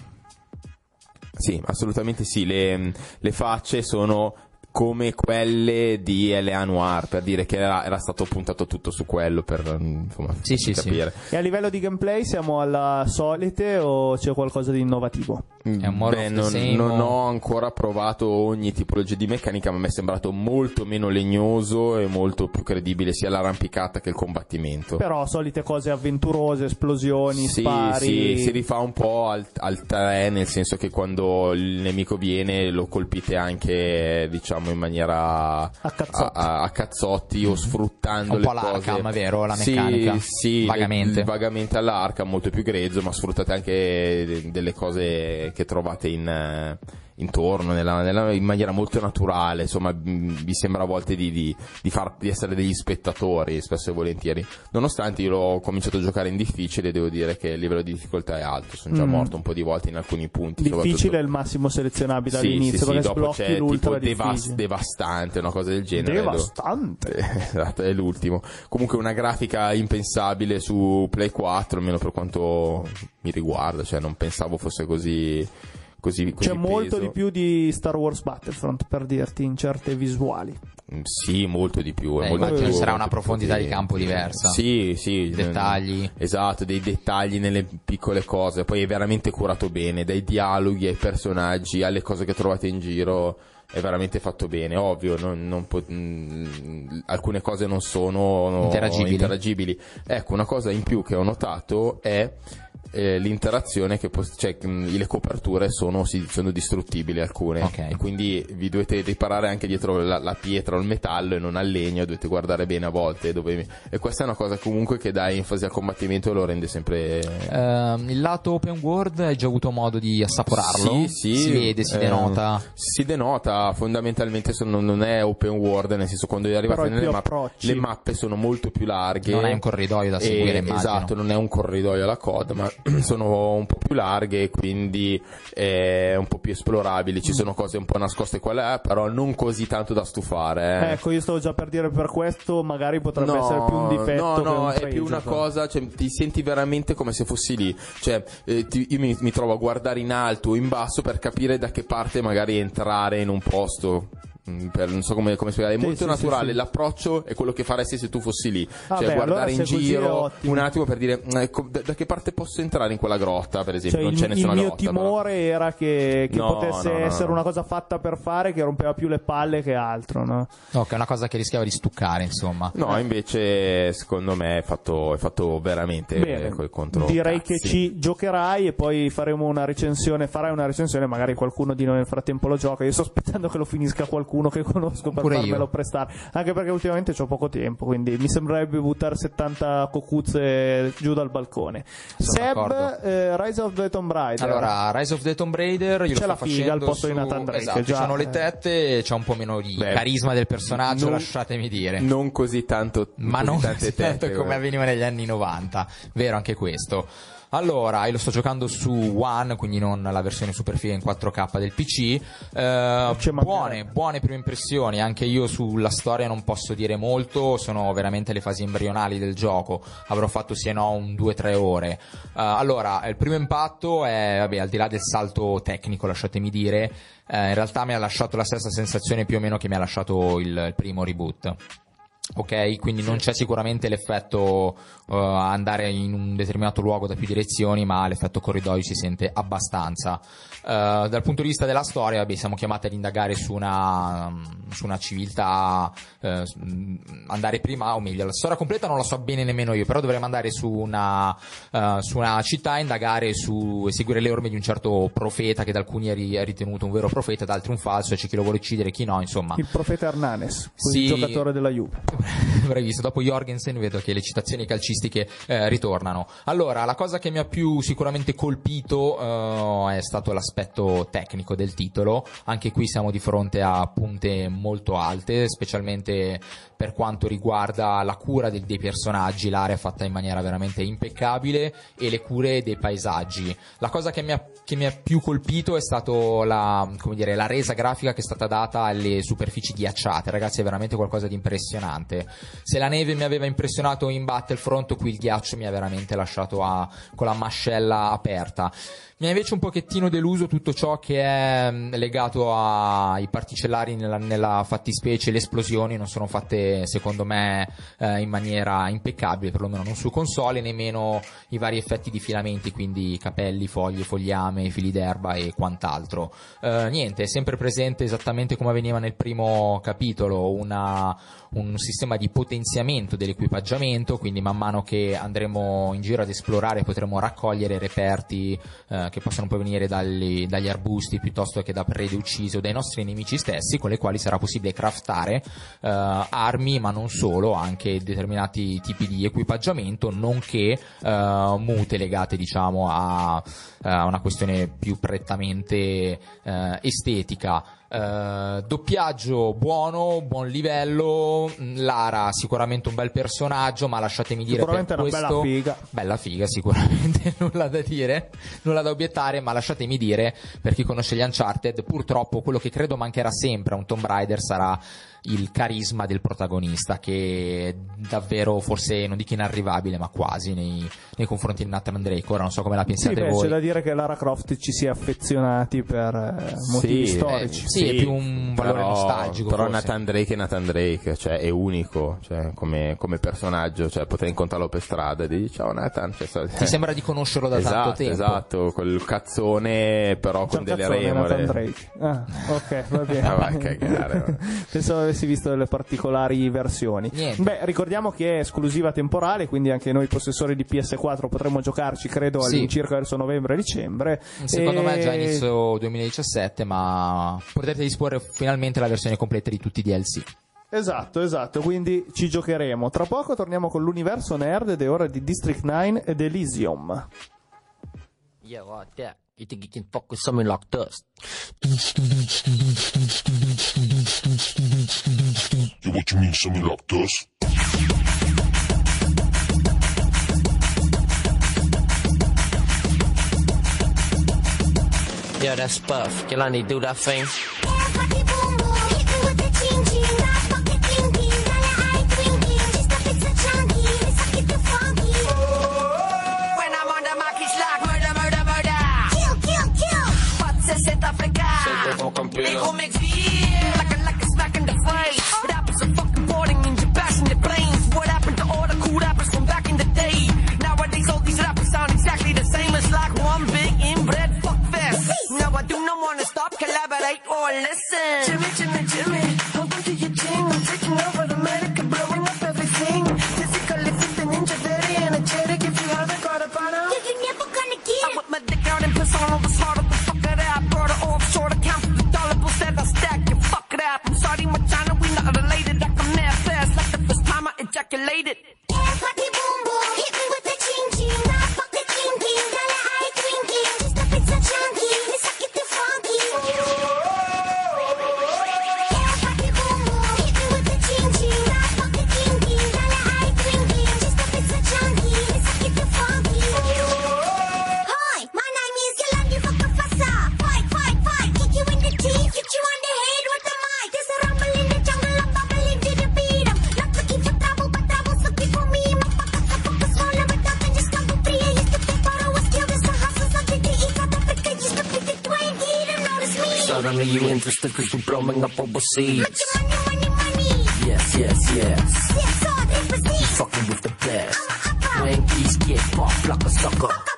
Sì, assolutamente sì. Le, le facce sono come quelle di L.A. Noir, per dire che era, era stato puntato tutto su quello, per mm, insomma, Sì, sì, sì. capire. E a livello di gameplay siamo alla solite o c'è qualcosa di innovativo? Mm, È un more Beh, non, non ho ancora provato ogni tipologia di meccanica, ma mi è sembrato molto meno legnoso e molto più credibile sia l'arrampicata che il combattimento. Però solite cose avventurose, esplosioni, Sì, spari. sì, si rifà un po' al, al 3, nel senso che quando il nemico viene lo colpite anche, diciamo, in maniera A cazzotti. a, a- cazzotti o sfruttando Un le po' cose. l'Arkham, vero? La Sì, meccanica. Sì, Vagamente. le- vagamente all'Arkham, molto più grezzo, ma sfruttate anche de- delle cose che trovate in, eh, intorno, nella- nella- in maniera molto naturale, insomma, mh, vi sembra a volte di, di- di far- di essere degli spettatori, spesso e volentieri. Nonostante io l'ho cominciato a giocare in difficile, devo dire che il livello di difficoltà è alto, sono già Mm. morto un po' di volte in alcuni punti. Difficile è il massimo selezionabile sì, all'inizio sì, sì, dopo c'è tipo devas- difficile. devastante, una cosa del genere. Devastante. Esatto, è l'ultimo. Comunque una grafica impensabile su Play 4, almeno per quanto mi riguarda, cioè non pensavo fosse così così, così C'è molto peso. di più di Star Wars Battlefront per dirti in certe visuali. Mm, Sì, molto di più. Eh, molto immagino più- sarà una molto profondità di campo diversa. Sì, sì. Dettagli. Esatto, dei dettagli nelle piccole cose. Poi è veramente curato bene, dai dialoghi ai personaggi, alle cose che trovate in giro. È veramente fatto bene, ovvio, non- non po- mm, alcune cose non sono Interagibili. interagibili. Ecco, una cosa in più che ho notato è eh, l'interazione che pos- cioè, mh, le coperture sono, si- sono distruttibili alcune Ok. e quindi vi dovete riparare anche dietro la, la pietra o il metallo e non al legno dovete guardare bene a volte dove- e questa è una cosa comunque che dà enfasi al combattimento e lo rende sempre Ehm, il lato open world hai già avuto modo di assaporarlo? Sì, sì, Si vede, si eh, denota. si denota, fondamentalmente sono- non è open world, nel senso quando arrivate nelle mappe, le mappe sono molto più larghe. Non hai un corridoio da E- seguire, immagino. Esatto, non è un corridoio alla coda, ma sono un po' più larghe, quindi è un po' più esplorabili. Ci sono cose un po' nascoste qua e là, però non così tanto da stufare. eh. Ecco, io stavo già per dire per questo, magari potrebbe essere più un difetto. No, no, un è più una cosa, cioè, ti senti veramente come se fossi lì. Cioè, eh, ti- io mi, mi trovo a guardare in alto o in basso per capire da che parte magari entrare in un posto. Mm, per- non so come, come spiegare, è Sì, molto sì, naturale. sì, sì. L'approccio è quello che faresti se tu fossi lì, Ah, cioè beh, guardare allora in giro un attimo per dire "Mm, ecco, da, da che parte posso entrare in quella grotta, per esempio. Cioè, non il, c'è il nessuna mio grotta. però. timore era che, che No, potesse no, no, essere no. una cosa fatta per fare che rompeva più le palle che altro, no? No, che è una cosa che rischiava di stuccare, insomma. No, invece secondo me è fatto, è fatto veramente Bene, col contro. direi cazzi. che ci giocherai e poi faremo una recensione, farai una recensione, magari qualcuno di noi nel frattempo lo gioca. Io sto aspettando che lo finisca qualcuno che conosco per Pure io. farmelo prestare, anche perché ultimamente ho poco tempo, quindi mi sembrerebbe buttare 70 cocuzze giù dal balcone. Sono Seb, eh, Rise of the Tomb Raider. Allora, Rise of the Tomb Raider, io C'è lo la figa al posto di su- Nathan Drake, Esatto, già, ci sono eh. le tette, c'è un po' meno di Beh, carisma del personaggio, non- lasciatemi dire. Non così tanto. ma così non così tanto tette, come guarda. avveniva negli anni 90, vero anche questo. Allora, io lo sto giocando su One, quindi non la versione super figa in 4K del PC. Eh, buone, buone prime impressioni, anche io sulla storia non posso dire molto, sono veramente le fasi embrionali del gioco, avrò fatto sì e no un 2-3 ore. Eh, allora, il primo impatto è, vabbè, al di là del salto tecnico, lasciatemi dire, eh, in realtà mi ha lasciato la stessa sensazione più o meno che mi ha lasciato il, il primo reboot. Ok, quindi non c'è sicuramente l'effetto eh, andare in un determinato luogo da più direzioni, ma l'effetto corridoio si sente abbastanza. Eh, dal punto di vista della storia, vabbè, siamo chiamati ad indagare su una, su una civiltà, mh, andare prima, o meglio, la storia completa non la so bene nemmeno io, però dovremmo andare su una, eh, su una città, indagare su, e seguire le orme di un certo profeta che da alcuni è ri- è ritenuto un vero profeta, da altri un falso, e c'è chi lo vuole uccidere, chi no, insomma. Il profeta Hernanes, Sì. giocatore della Juve. Avrei visto dopo Jorgensen vedo che le citazioni calcistiche eh, ritornano. Allora, la cosa che mi ha più sicuramente colpito eh, è stato l'aspetto tecnico del titolo. Anche qui siamo di fronte a punte molto alte, specialmente per quanto riguarda la cura del- dei personaggi. L'area è fatta in maniera veramente impeccabile e le cure dei paesaggi. La cosa che mi ha, che mi ha più colpito è stato la, dire, la resa grafica che è stata data alle superfici ghiacciate. Ragazzi, è veramente qualcosa di impressionante. Se la neve mi aveva impressionato in Battlefront, qui il ghiaccio mi ha veramente lasciato a- con la mascella aperta. Mi ha invece un pochettino deluso tutto ciò che è mh, legato ai particellari nella, nella fattispecie, le esplosioni non sono fatte secondo me eh, in maniera impeccabile, perlomeno non su console, nemmeno i vari effetti di filamenti, quindi capelli, foglie, fogliame, fili d'erba e quant'altro. Eh, niente, è sempre presente esattamente come avveniva nel primo capitolo, una- un sistema di potenziamento dell'equipaggiamento, quindi man mano che andremo in giro ad esplorare potremo raccogliere reperti eh, che possono provenire dagli, dagli arbusti piuttosto che da prede uccise o dai nostri nemici stessi, con le quali sarà possibile craftare eh, armi, ma non solo, anche determinati tipi di equipaggiamento, nonché eh, mute legate diciamo a, a una questione più prettamente eh, estetica. Eh, doppiaggio buono, buon livello. mh, Lara sicuramente un bel personaggio, ma lasciatemi dire Sicuramente per una bella questo, figa. Bella figa, sicuramente, nulla da dire, nulla da obiettare, ma lasciatemi dire, per chi conosce gli Uncharted, purtroppo quello che credo mancherà sempre a un Tomb Raider sarà il carisma del protagonista, che è davvero, forse non dico inarrivabile, ma quasi nei, nei confronti di Nathan Drake. Ora non so come la Sì, pensate beh, voi. c'è da dire che Lara Croft ci si è affezionati per eh, motivi Sì, storici. eh, sì, è più un valore però, nostalgico, Però forse. Nathan Drake è Nathan Drake, cioè è unico cioè, come, come personaggio, cioè potrei incontrarlo per strada e dire ciao Nathan. Cioè, sa- Ti sembra di conoscerlo da esatto, tanto tempo. Esatto, col cazzone però C'è con delle cazzone, Nathan remore. Drake. Ah, ok, va bene. Ah, vai a cagare. Pensavo avessi visto delle particolari versioni. Niente. Beh, ricordiamo che è esclusiva temporale, quindi anche noi possessori di PS4 potremo giocarci, credo, Sì. all'incirca verso novembre-dicembre. Secondo E- me già inizio 2017, ma potrete disporre finalmente la versione completa di tutti i DLC. Esatto, esatto, quindi ci giocheremo. Tra poco torniamo con l'universo nerd ed è ora di District 9 ed Elysium. Yeah, like that. You think you can fuck with something like this? Yeah, what you mean, something like this? Yeah, that's Puff. Jelani, do that thing. listen. Jimmy, Jimmy, Jimmy, hold on to your team. I'm taking over the you interested cause you're blowing up overseas. Put your money, money, money. Yes, yes, yes. Yes, all they proceed. Fucking with the best. I'm a upper. Yankees get popped like a sucker.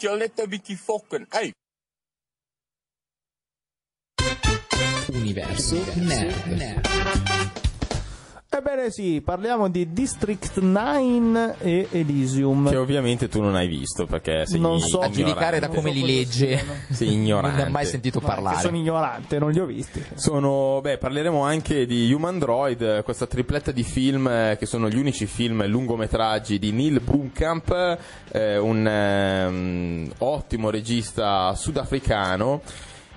Jou net 'n bietjie fokken uit. Sì, parliamo di District 9 e Elysium. Che ovviamente tu non hai visto perché sei Non so. A ignorante. giudicare da come li legge, Sei ignorante. non ne ho mai sentito No, parlare. sono ignorante, non li ho visti. Sono, beh, parleremo anche di Human Droid, questa tripletta di film eh, che sono gli unici film lungometraggi di Neil Blomkamp, eh, un ehm, ottimo regista sudafricano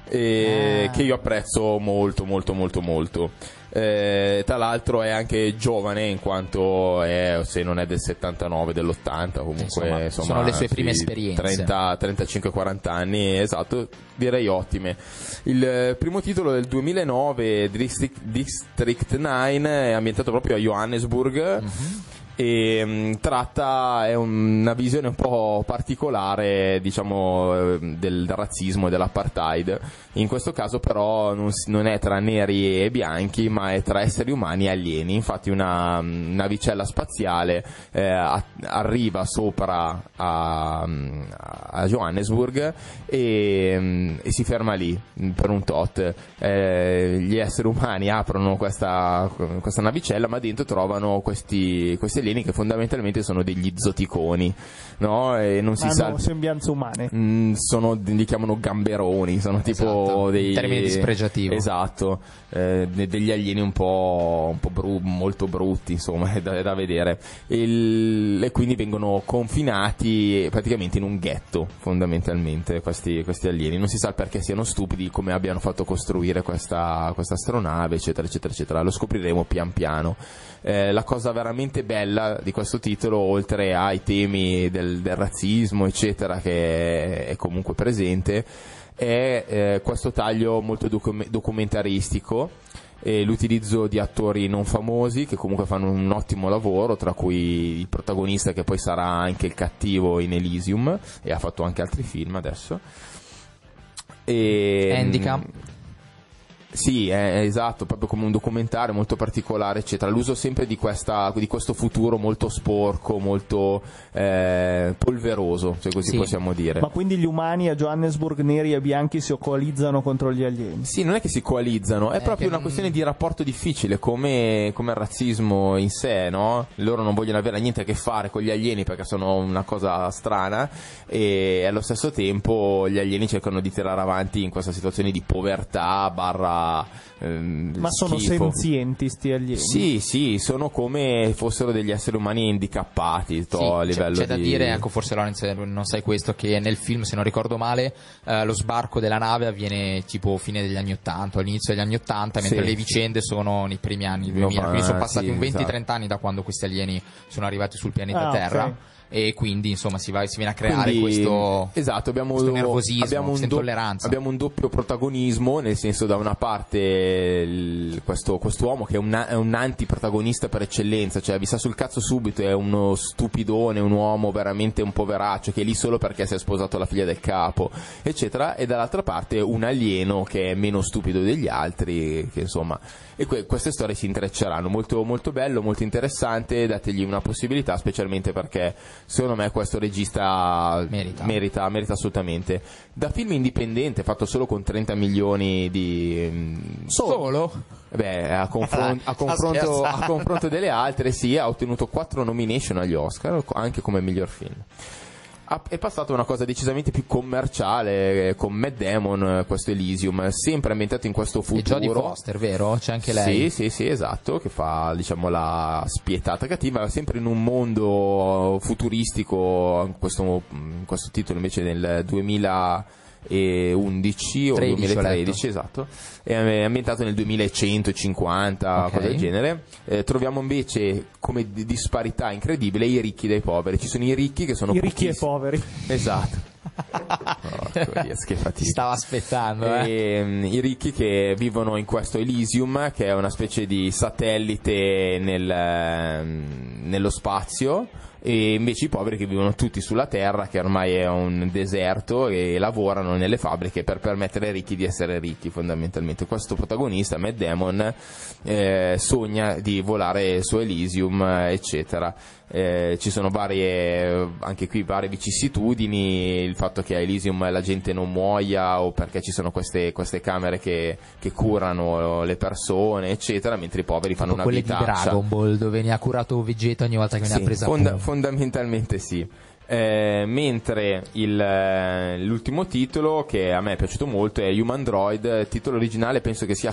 eh, che io apprezzo molto, molto, molto, molto. Eh, tra l'altro è anche giovane in quanto è, se non è del 79, dell'80 comunque Insomma, insomma, sono le sue prime esperienze. 30 35-40 anni, esatto, direi ottime. Il eh, primo titolo del 2009, District, District 9, è ambientato proprio a Johannesburg. Mhm. E mh, tratta è una visione un po' particolare, diciamo, eh, del, razzismo e dell'apartheid. In questo caso, però, non, non è tra neri e bianchi, ma è tra esseri umani e alieni. Infatti, una mh, navicella spaziale eh, a- arriva sopra a, a Johannesburg e, mh, e si ferma lì per un tot. Eh, gli esseri umani aprono questa, questa navicella, ma dentro trovano questi, questi alieni che fondamentalmente sono degli zoticoni, no? E non si sa. Hanno sembianze umane. Mm, sono, li chiamano gamberoni, sono tipo Esatto, dei termine dispregiativo. Esatto, eh, de- degli alieni un po', un po' bru- molto brutti, insomma, è da, è da vedere. Il- e quindi vengono confinati praticamente in un ghetto, fondamentalmente, questi, questi alieni. Non si sa perché siano stupidi, come abbiano fatto costruire questa, questa astronave, eccetera, eccetera, eccetera. Lo scopriremo pian piano. Eh, la cosa veramente bella di questo titolo, oltre ai temi del, del razzismo, eccetera, che è comunque presente, è eh, questo taglio molto docu- documentaristico e l'utilizzo di attori non famosi che comunque fanno un ottimo lavoro, tra cui il protagonista che poi sarà anche il cattivo in Elysium e ha fatto anche altri film adesso. E, Handicap. Sì, è, è esatto, proprio come un documentario molto particolare, eccetera. L'uso sempre di, questa, di questo futuro molto sporco, molto eh, polveroso, se così Sì. possiamo dire. Ma quindi gli umani a Johannesburg neri e bianchi si coalizzano contro gli alieni? Sì, non è che si coalizzano, è Eh, proprio che una questione di rapporto difficile, come, come il razzismo in sé, no? Loro non vogliono avere niente a che fare con gli alieni perché sono una cosa strana e allo stesso tempo gli alieni cercano di tirare avanti in questa situazione di povertà barra ehm, Ma sono schifo. senzienti sti alieni? Sì, sì, sono come fossero degli esseri umani indicappati to, Sì, a c'è- livello c'è, da di... dire, ecco, forse Lorenz non sai questo, che nel film, se non ricordo male, eh, lo sbarco della nave avviene tipo fine degli anni 80, all'inizio degli anni 80, mentre Sì. le vicende sono nei primi anni No, 2000. Quindi ma- sono passati sì, un 20-30 esatto. anni da quando questi alieni sono arrivati sul pianeta Ah, Terra. ok. E quindi insomma si, va- si viene a creare Quindi, questo, esatto, abbiamo, questo nervosismo, abbiamo un do- abbiamo un doppio protagonismo, nel senso da una parte il- questo quest'uomo che è un, è un antiprotagonista per eccellenza, cioè vi sa sul cazzo subito, è uno stupidone, un uomo veramente un poveraccio che è lì solo perché si è sposato la figlia del capo, eccetera, e dall'altra parte un alieno che è meno stupido degli altri, che insomma, e que- queste storie si intrecceranno, molto, molto bello, molto interessante, dategli una possibilità, specialmente perché secondo me questo regista Merita. merita, merita assolutamente. Da film indipendente, fatto solo con 30 milioni di... mm, Solo? Beh, a, confron- a confronto, a confronto delle altre, sì, ha ottenuto 4 nomination agli Oscar, anche come miglior film. È passata una cosa decisamente più commerciale eh, con Matt Damon, eh, questo Elysium, sempre ambientato in questo E futuro. Jodie Foster, vero? C'è anche lei. Sì, sì, sì, esatto, che fa diciamo la spietata cattiva, sempre in un mondo futuristico, in questo, in questo titolo invece nel 2011 o 13 ho 2013, esatto, è ambientato nel 2150, Ok. cosa del genere. Eh, troviamo invece come di- disparità incredibile i ricchi dai poveri, ci sono i ricchi che sono I ricchi e poveri. Esatto. Porco Dio, Ti schifatissimo. stava aspettando, eh. E, mm, I ricchi che vivono in questo Elysium, che è una specie di satellite nel, ehm, nello spazio, e invece i poveri che vivono tutti sulla Terra, che ormai è un deserto, e lavorano nelle fabbriche per permettere ai ricchi di essere ricchi, fondamentalmente. Questo protagonista, Matt Damon, eh, sogna di volare su Elysium, eccetera. Eh, ci sono varie, anche qui varie vicissitudini, il fatto che a Elysium la gente non muoia o perché ci sono queste, queste camere che, che curano le persone, eccetera, mentre i poveri fanno una quelle di vitaccia. Dragon Ball dove ne ha curato Vegeta ogni volta che ne ha Sì, presa fonda- fondamentalmente sì. Eh, mentre il, eh, l'ultimo titolo che a me è piaciuto molto è Human Droid, titolo originale penso che sia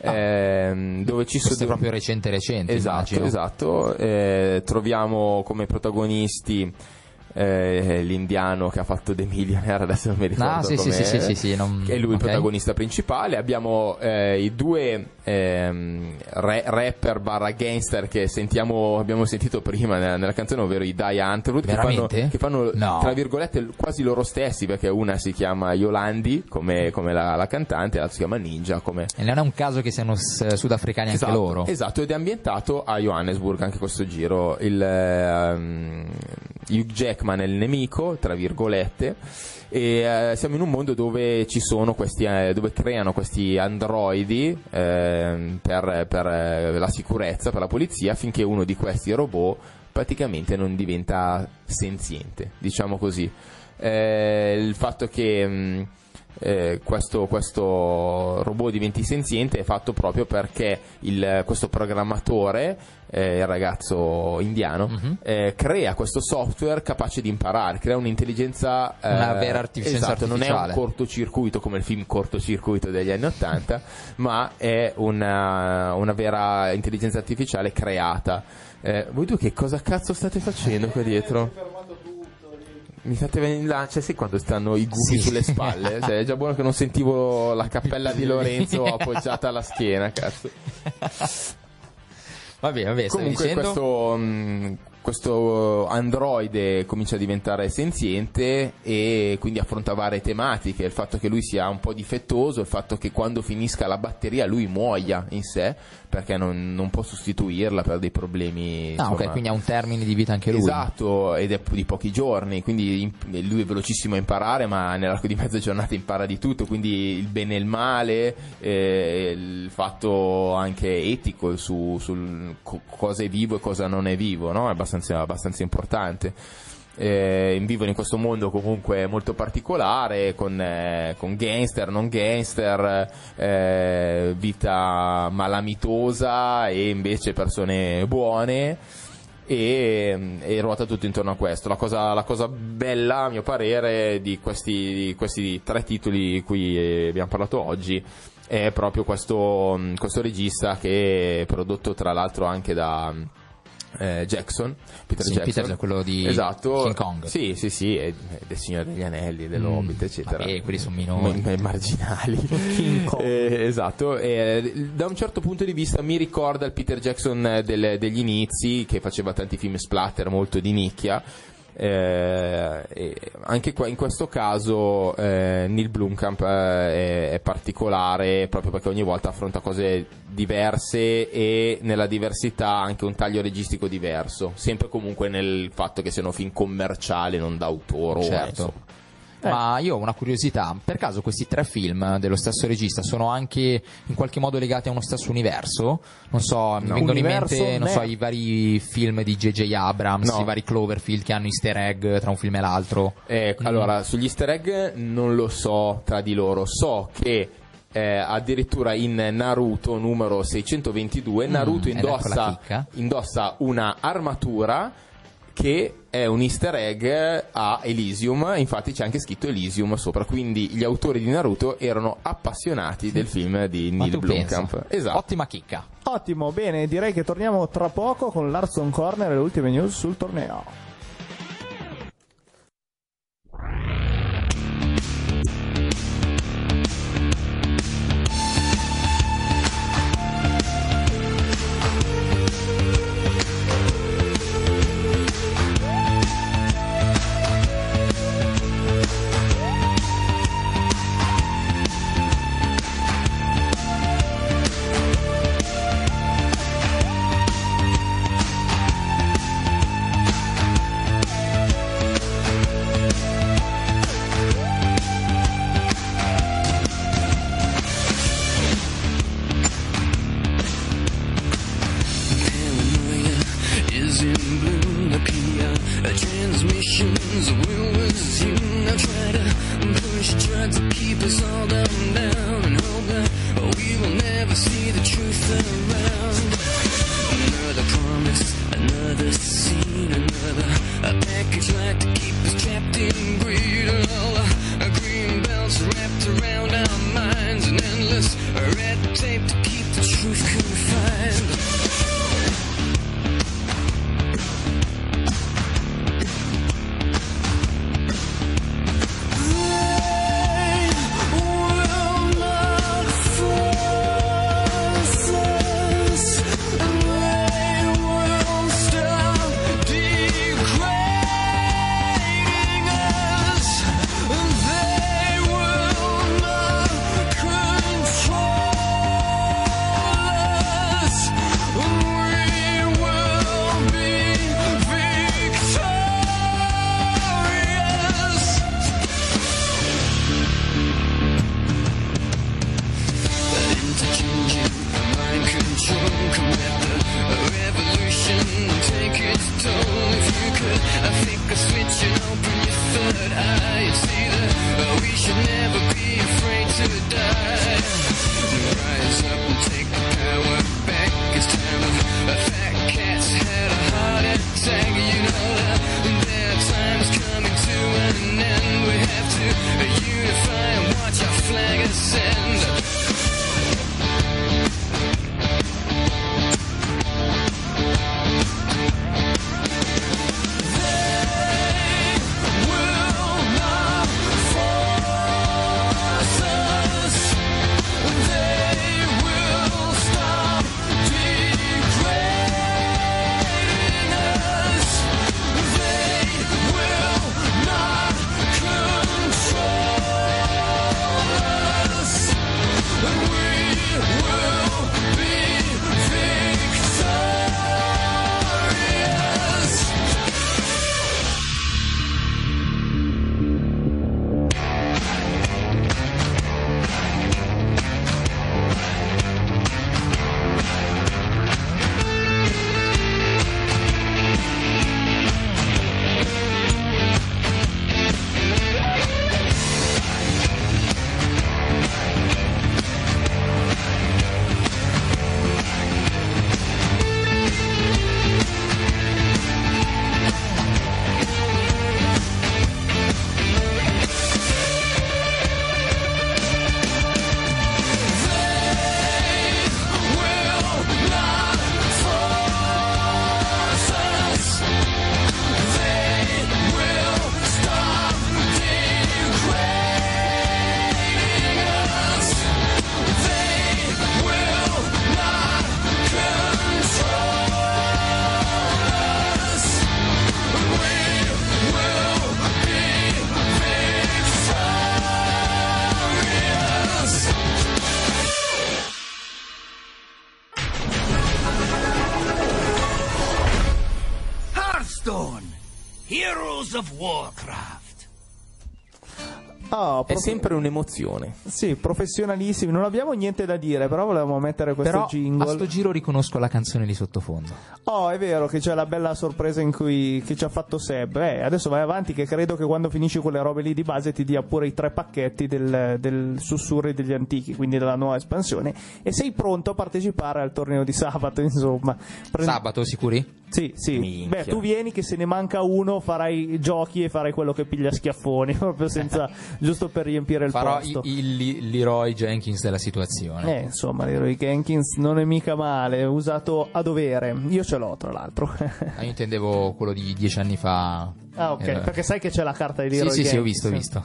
Ciappi, ehm, dove ci sono proprio recente recente, Esatto, immagino. esatto. Eh, troviamo come protagonisti eh, l'indiano che ha fatto The Millionaire, adesso non mi ricordo Ah, sì, sì, com'è, sì, sì, sì, non- è lui il ok. protagonista principale. Abbiamo eh, i due ehm, re- rapper barra gangster che sentiamo, abbiamo sentito prima nella, nella canzone, ovvero i Die Antwoord, che fanno, che fanno No. tra virgolette quasi loro stessi, perché una si chiama Yolandi come, come la, la cantante, l'altra si chiama Ninja come, E non è un caso che siano s- sudafricani esatto, anche loro. Esatto, ed è ambientato a Johannesburg anche questo giro. Il, ehm, Hugh Jackman è il nemico, tra virgolette, e eh, siamo in un mondo dove ci sono questi, eh, dove creano questi androidi ehm, per, per, eh, la sicurezza, per la polizia, finché uno di questi robot praticamente non diventa senziente, diciamo così. Eh, il fatto che mh, eh, questo, questo robot diventi senziente è fatto proprio perché il- questo programmatore, eh, il ragazzo indiano, Mhm. eh, crea questo software capace di imparare, crea un'intelligenza eh, Una vera intelligenza esatto, non è un artificiale. cortocircuito come il film cortocircuito degli anni Ottanta, ma è una, una vera intelligenza artificiale creata. Eh, voi due che cosa cazzo state facendo qua dietro? Mi fate venire in là, cioè sai quando stanno i gufi Sì. sulle spalle? Cioè, è già buono che non sentivo la cappella di Lorenzo appoggiata alla schiena, cazzo. Va bene, va bene, stavi Comunque questo, mh, questo androide comincia a diventare senziente e quindi affronta varie tematiche, il fatto che lui sia un po' difettoso, il fatto che quando finisca la batteria lui muoia in sé, perché non, non può sostituirla per dei problemi. Ah, ok, quindi ha un termine di vita anche lui. Esatto, ed è di pochi giorni, quindi in- lui è velocissimo a imparare, ma nell'arco di mezza giornata impara di tutto, quindi il bene e il male, eh, il fatto anche etico su, co- cosa è vivo e cosa non è vivo, no? è abbastanza, abbastanza importante. Eh, vivono in questo mondo comunque molto particolare con, eh, con gangster, non gangster, eh, vita malamitosa e invece persone buone e, e ruota tutto intorno a questo. La cosa, la cosa bella, a mio parere, di questi, di questi tre titoli di cui eh, abbiamo parlato oggi è proprio questo, questo regista che è prodotto tra l'altro anche da eh, Jackson, Peter Sì, Jackson. Peter, quello di esatto. King Kong. Sì, sì, sì, è, è del Signore degli Anelli, dell'Hobbit, eccetera. vabbè, quelli sono minori. Ma- ma- marginali. Eh, esatto, e, da un certo punto di vista mi ricorda il Peter Jackson eh, del- degli inizi, che faceva tanti film splatter molto di nicchia. Eh, anche qua, in questo caso eh, Neil Blomkamp eh, è, è particolare proprio perché ogni volta affronta cose diverse e nella diversità anche un taglio registico diverso sempre comunque nel fatto che siano film commerciali non d'autore Certo. Insomma. Ma io ho una curiosità, per caso questi tre film dello stesso regista sono anche in qualche modo legati a uno stesso universo? Non so, mi No. vengono in Universo mente non so, i vari film di J.J. Abrams, No. i vari Cloverfield che hanno easter egg tra un film e l'altro. Eh, Mm. Allora, sugli easter egg non lo so tra di loro, so che eh, addirittura in Naruto numero 622 Naruto Mm, ed ecco indossa, indossa una armatura che è un easter egg a Elysium, infatti c'è anche scritto Elysium sopra, quindi gli autori di Naruto erano appassionati del film di Neil? Blomkamp. Esatto. Ottima chicca. Ottimo, bene, direi che torniamo tra poco con l'Arzon Corner e le ultime news sul torneo. Sempre un'emozione. Sì, professionalissimi. Non abbiamo niente da dire, però volevamo mettere questo Però a jingle. sto giro riconosco la canzone di sottofondo. Oh, è vero che c'è la bella sorpresa in cui che ci ha fatto Seb. Eh, adesso vai avanti che credo che quando finisci quelle robe lì di base ti dia pure i tre pacchetti del, del sussurri degli antichi, quindi della nuova espansione. E sei pronto a partecipare al torneo di sabato, insomma. Prendi- Sabato, sicuri? Sì, sì. Minchia. Beh, tu vieni che se ne manca uno, farai giochi e farai quello che piglia schiaffoni, proprio senza, giusto per riempire il Farò posto. il, il Leroy Jenkins della situazione. Eh, insomma, Leroy Jenkins non è mica male, è usato a dovere. Io ce l'ho, tra l'altro. Ah, io intendevo quello di dieci anni fa. ah, ok, Eh, perché sai che c'è la carta di Sì, Leroy sì, sì, ho Jenkins. visto, ho visto.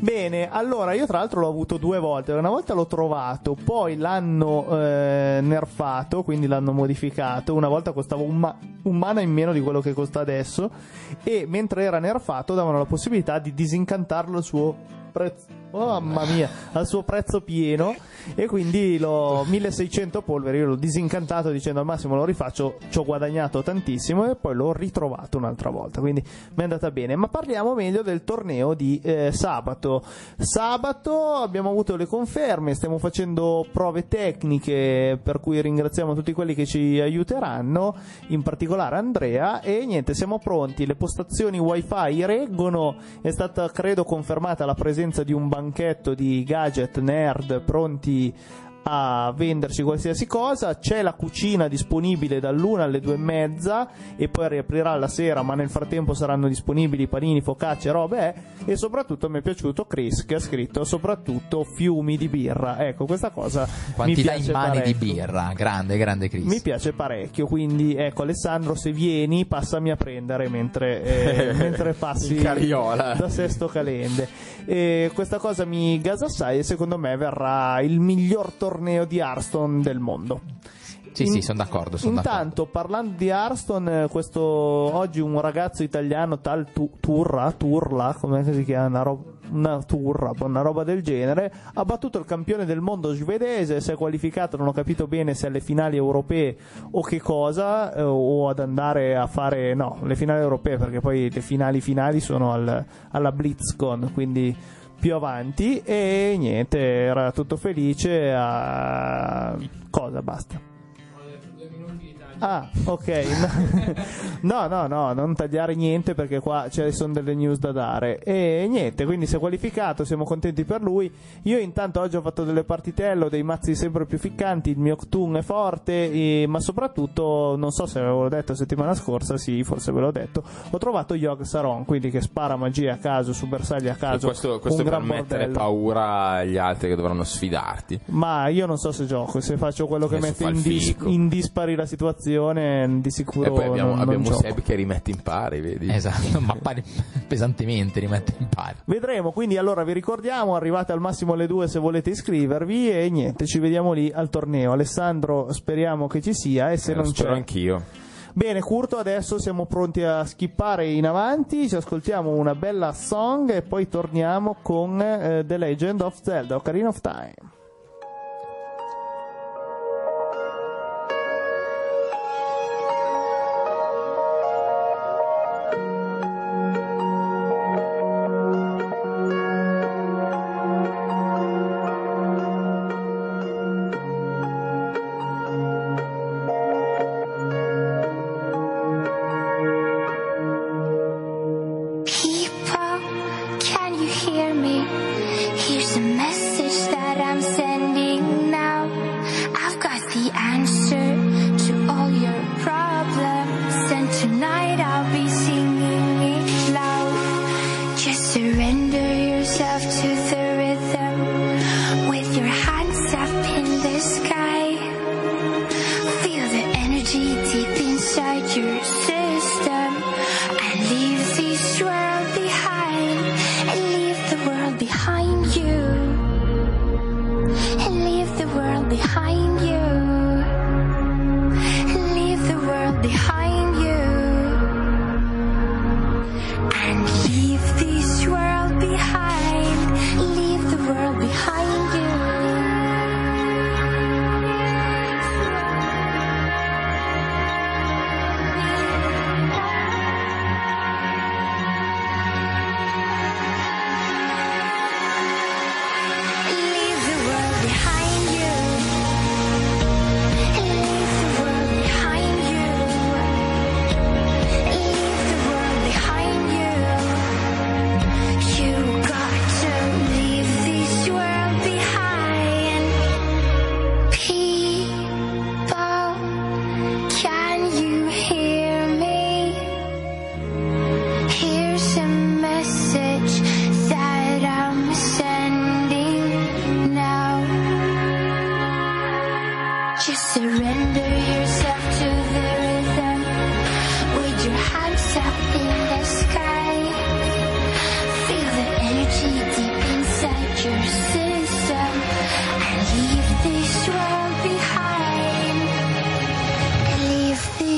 Bene, allora io tra l'altro l'ho avuto due volte. Una volta l'ho trovato, poi l'hanno eh, nerfato, quindi l'hanno modificato. Una volta costava un, ma- un mana in meno di quello che costa adesso. E mentre era nerfato, davano la possibilità di disincantarlo al suo prezzo. Oh, mamma mia, al suo prezzo pieno. E quindi l'ho 1600 polveri. Io l'ho disincantato dicendo al massimo lo rifaccio. Ci ho guadagnato tantissimo e poi l'ho ritrovato un'altra volta. Quindi mi è andata bene. Ma parliamo meglio del torneo di eh, sabato. Sabato abbiamo avuto le conferme, stiamo facendo prove tecniche per cui ringraziamo tutti quelli che ci aiuteranno, in particolare Andrea e niente, siamo pronti, le postazioni wifi reggono, è stata credo confermata la presenza di un banchetto di gadget nerd pronti a venderci qualsiasi cosa. C'è la cucina disponibile dall'una alle due e mezza e poi riaprirà la sera, ma nel frattempo saranno disponibili panini, focacce, robe. eh. E soprattutto mi è piaciuto Chris che ha scritto soprattutto fiumi di birra. Ecco, questa cosa mi Quantità piace immane di birra. Grande, grande Chris. Mi piace parecchio, quindi ecco Alessandro, se vieni passami a prendere mentre, eh, mentre passi In da Sesto Calende. E questa cosa mi gasa assai e secondo me verrà il miglior torneo di Hearthstone del mondo. Sì, In- sì, sono d'accordo. D'accordo. Intanto, parlando di Hearthstone, eh, questo oggi un ragazzo italiano, tal Tu- Turra, Turla, come si chiama, una, roba, una Turra, una roba del genere, ha battuto il campione del mondo svedese, si è qualificato, non ho capito bene se alle finali europee o che cosa, eh, o ad andare a fare, no, le finali europee, perché poi le finali finali sono al- alla BlitzCon, quindi più avanti e niente, era tutto felice a cosa basta. Ah, ok. No, no, no, non tagliare niente perché qua ci sono delle news da dare. E niente, quindi si è qualificato, siamo contenti per lui. Io intanto oggi ho fatto delle partitelle, dei mazzi sempre più ficcanti, il mio Cthulhu è forte, e- ma soprattutto, non so se avevo detto settimana scorsa, sì, forse ve l'ho detto, ho trovato Yogg Saron, quindi che spara magia a caso, su bersagli a E caso. questo, questo un per mettere bordello. paura agli altri che dovranno sfidarti. Ma io non so se gioco, se faccio quello che Adesso mette in, dis- in dispari la situazione, di sicuro e poi abbiamo, non, non abbiamo gioco. Seb che rimette in pari, vedi? Esatto, ma pari- pesantemente rimette in pari. Vedremo, quindi allora vi ricordiamo, arrivate al massimo alle 2 se volete iscrivervi e niente, ci vediamo lì al torneo. Alessandro speriamo che ci sia e se Eh, lo non spero c'è... anch'io. Bene, Curto, adesso siamo pronti a skippare in avanti, ci ascoltiamo una bella song e poi torniamo con eh, The Legend of Zelda, Ocarina of Time.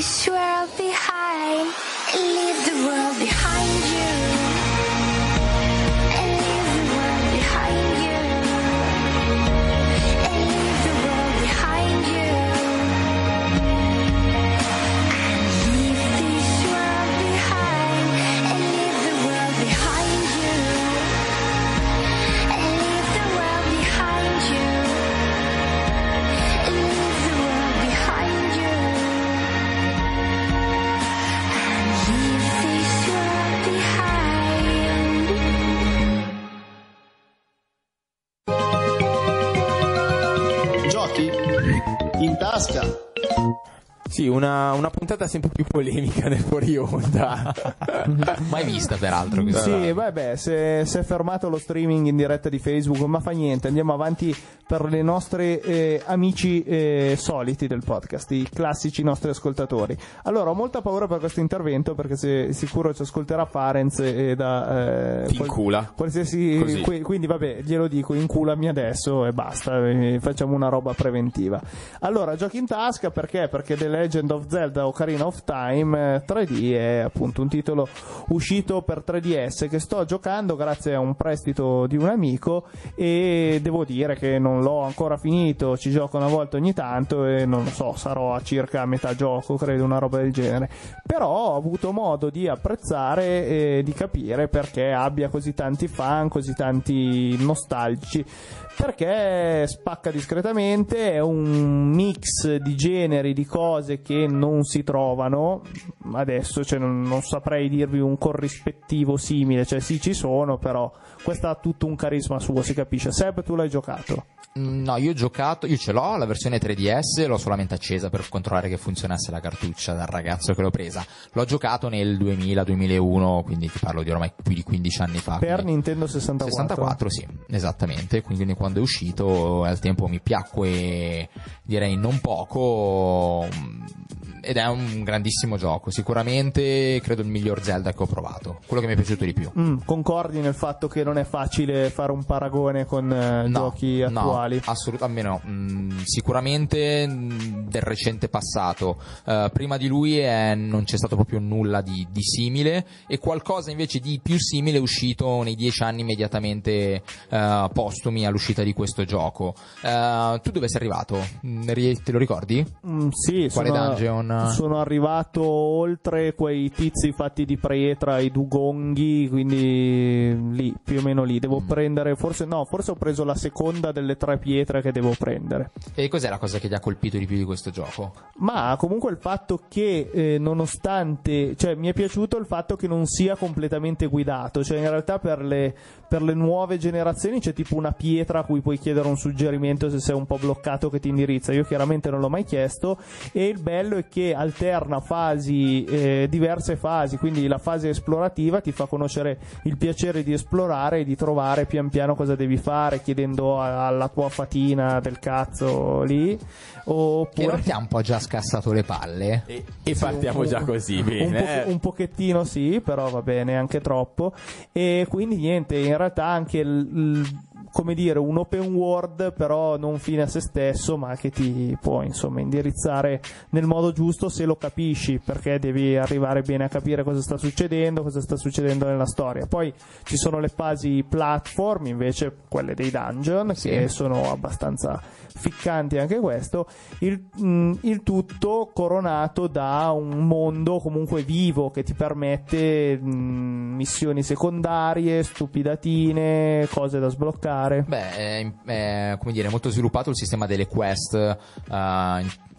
еще una, puntata sempre più polemica nel fuori onda. Mai vista, peraltro. Sì, vabbè, se si è fermato lo streaming in diretta di Facebook, ma fa niente, andiamo avanti per le nostre eh, amici eh, soliti del podcast, i classici nostri ascoltatori. Allora, ho molta paura per questo intervento perché se, sicuro ci ascolterà Farenz e da... Eh, Ti incula. Qualsiasi, qui- quindi vabbè, glielo dico, inculami adesso e basta, eh, facciamo una roba preventiva. Allora, giochi in tasca perché? Perché The Legend of Zelda Ocarina of Time eh, 3D è appunto un titolo uscito per 3DS che sto giocando grazie a un prestito di un amico e devo dire che non l'ho ancora finito, ci gioco una volta ogni tanto e non lo so, sarò a circa metà gioco, credo, una roba del genere. Però ho avuto modo di apprezzare e di capire perché abbia così tanti fan, così tanti nostalgici perché spacca discretamente, è un mix di generi, di cose che non si trovano. Adesso, cioè non, non saprei dirvi un corrispettivo simile, cioè sì ci sono, però questo ha tutto un carisma suo, si capisce. Seb, tu l'hai giocato? Mm, No, io ho giocato, io ce l'ho, la versione 3DS, l'ho solamente accesa per controllare che funzionasse la cartuccia dal ragazzo che l'ho presa. L'ho giocato nel 2000-2001, quindi ti parlo di ormai più di 15 anni fa. Per Nintendo 64. 64 sì, esattamente, quindi quando è uscito al tempo mi piacque direi non poco mm, ed è un grandissimo gioco, sicuramente credo il miglior Zelda che ho provato, quello che mi è piaciuto di più. Mm, concordi nel fatto che non è facile fare un paragone con eh, giochi attuali? No, assolutamente no. Mm, sicuramente mm, del recente passato. Eh, prima di lui eh, non c'è stato proprio nulla di, di simile e qualcosa invece di più simile è uscito nei dieci anni immediatamente eh, postumi all'uscita di questo gioco. Eh, tu dove sei arrivato? Mm, Te lo ricordi? Mm, sì, Quale sono, dungeon? Sono arrivato oltre quei tizi fatti di pietra, i dugonghi, quindi lì, più o meno lì. Mm. Devo prendere, forse no, forse ho preso la seconda delle tre pietre che devo prendere. E cos'è la cosa che ti ha colpito di più di questo gioco? Ma comunque il fatto che eh, nonostante, cioè mi è piaciuto il fatto che non sia completamente guidato, cioè in realtà per le, per le nuove generazioni c'è tipo una pietra a cui puoi chiedere un suggerimento se sei un po' bloccato che ti indirizza, io chiaramente non l'ho mai chiesto e il bello è che alterna fasi, eh, diverse fasi, quindi la fase esplorativa ti fa conoscere il piacere di esplorare e di trovare pian piano cosa devi fare chiedendo a- alla tua fatina del cazzo lì Che oppure non ti ha un po' già scassato le palle? E, e partiamo un- già così, un, bene. poche- eh. un pochettino sì, però va bene, anche troppo. E quindi niente, in realtà anche il, il- come dire, un open world, però non fine a se stesso, ma che ti può insomma indirizzare nel modo giusto se lo capisci, perché devi arrivare bene a capire cosa sta succedendo, cosa sta succedendo nella storia. Poi ci sono le fasi platform, invece quelle dei dungeon, che sono abbastanza ficcanti anche questo, il, mm, il tutto coronato da un mondo comunque vivo che ti permette mm, missioni secondarie, stupidatine, cose da sbloccare. Beh, è, è, come dire, molto sviluppato il sistema delle quest eh,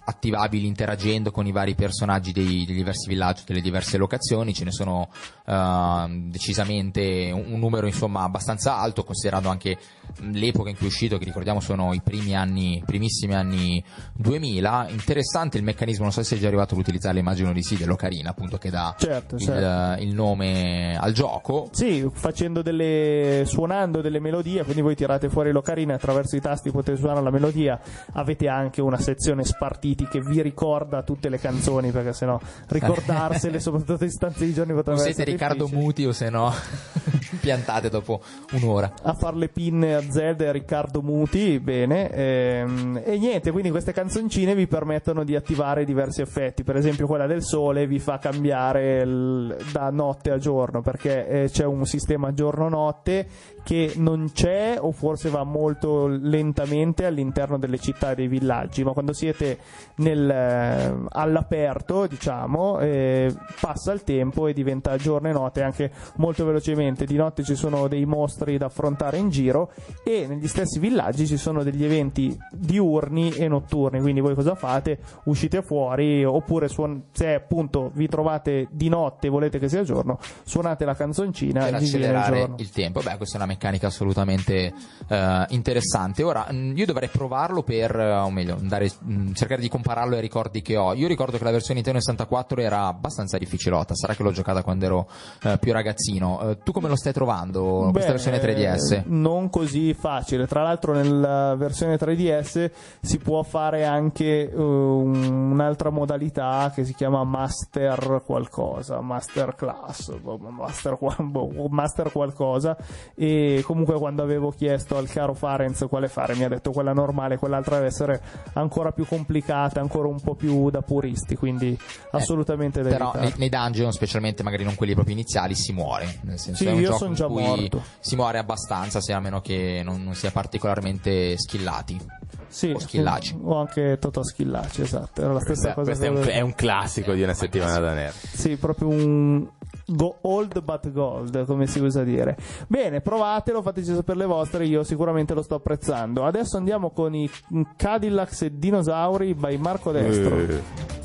attivabili interagendo con i vari personaggi dei, dei diversi villaggi, delle diverse locazioni, ce ne sono eh, decisamente un, un numero insomma abbastanza alto, considerando anche l'epoca in cui è uscito, che ricordiamo sono i primi anni, primissimi anni 2000. Interessante il meccanismo, non so se sei già arrivato ad utilizzarlo, immagino di sì, dell'Ocarina, appunto che dà Certo, il, certo. il nome al gioco. Sì, facendo delle suonando delle melodie, quindi voi tirate fuori l'ocarina attraverso i tasti potete suonare la melodia. Avete anche una sezione spartiti che vi ricorda tutte le canzoni, perché sennò ricordarsele, soprattutto in stanze di giorni potrebbe siete essere Riccardo difficile. Muti o se no impiantate dopo un'ora. a far le pinne a Zelda e a Riccardo Muti, bene, ehm, e niente, quindi queste canzoncine vi permettono di attivare diversi effetti, per esempio quella del sole vi fa cambiare il- da notte a giorno, perché eh, c'è un sistema giorno-notte che non c'è o forse va molto lentamente all'interno delle città e dei villaggi, ma quando siete nel, eh, all'aperto, diciamo, eh, passa il tempo e diventa giorno e notte anche molto velocemente. Di notte ci sono dei mostri da affrontare in giro e negli stessi villaggi ci sono degli eventi diurni e notturni. Quindi voi cosa fate? Uscite fuori oppure suon- se appunto vi trovate di notte e volete che sia giorno, suonate la canzoncina per e il accelerare giorno. il tempo. Beh, questa è una meccanica assolutamente eh, interessante. Ora, mh, io dovrei provarlo per, eh, o meglio, andare, mh, cercare di compararlo ai ricordi che ho. Io ricordo che la versione Nintendo 64 era abbastanza difficilota, sarà che l'ho giocata quando ero eh, più ragazzino. Eh, tu come lo stai trovando, questa Beh, versione 3DS? Non così facile. Tra l'altro, nella versione 3DS si può fare anche un- un'altra modalità che si chiama Master qualcosa, Master Class, boh, Master, boh, Master qualcosa. E comunque, quando avevo chiesto al caro Farenz quale fare, mi ha detto quella normale, quell'altra deve essere ancora più complicata, ancora un po' più da puristi. Quindi, assolutamente da Eh, Però evitare. nei, nei dungeon, specialmente magari non quelli proprio iniziali, si muore. Nel senso Sì, è un io gioco son in già cui morto. si muore abbastanza, se a meno che non, non sia particolarmente skillati. Sì, o schillaci. O anche Totò Schillaci, esatto. Era la stessa Beh, cosa. questo è un, è un classico di una settimana da nerd. Sì, proprio un go old but gold, come si usa dire. Bene, provatelo, fateci sapere le vostre, io sicuramente lo sto apprezzando. Adesso andiamo con i Cadillacs e Dinosauri by Marco Destro. Eh.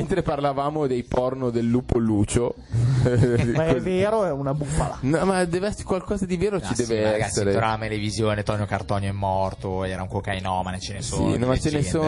Mentre parlavamo dei porno del lupo Lucio, Ma è vero, è una bufala. No, ma deve essere qualcosa di vero, Ah, ci sì, deve ragazzi, essere. però la televisione Tonio Cartonio è morto, era un cocainomane, ce ne sono. Sì, no, ma ce ne leggende,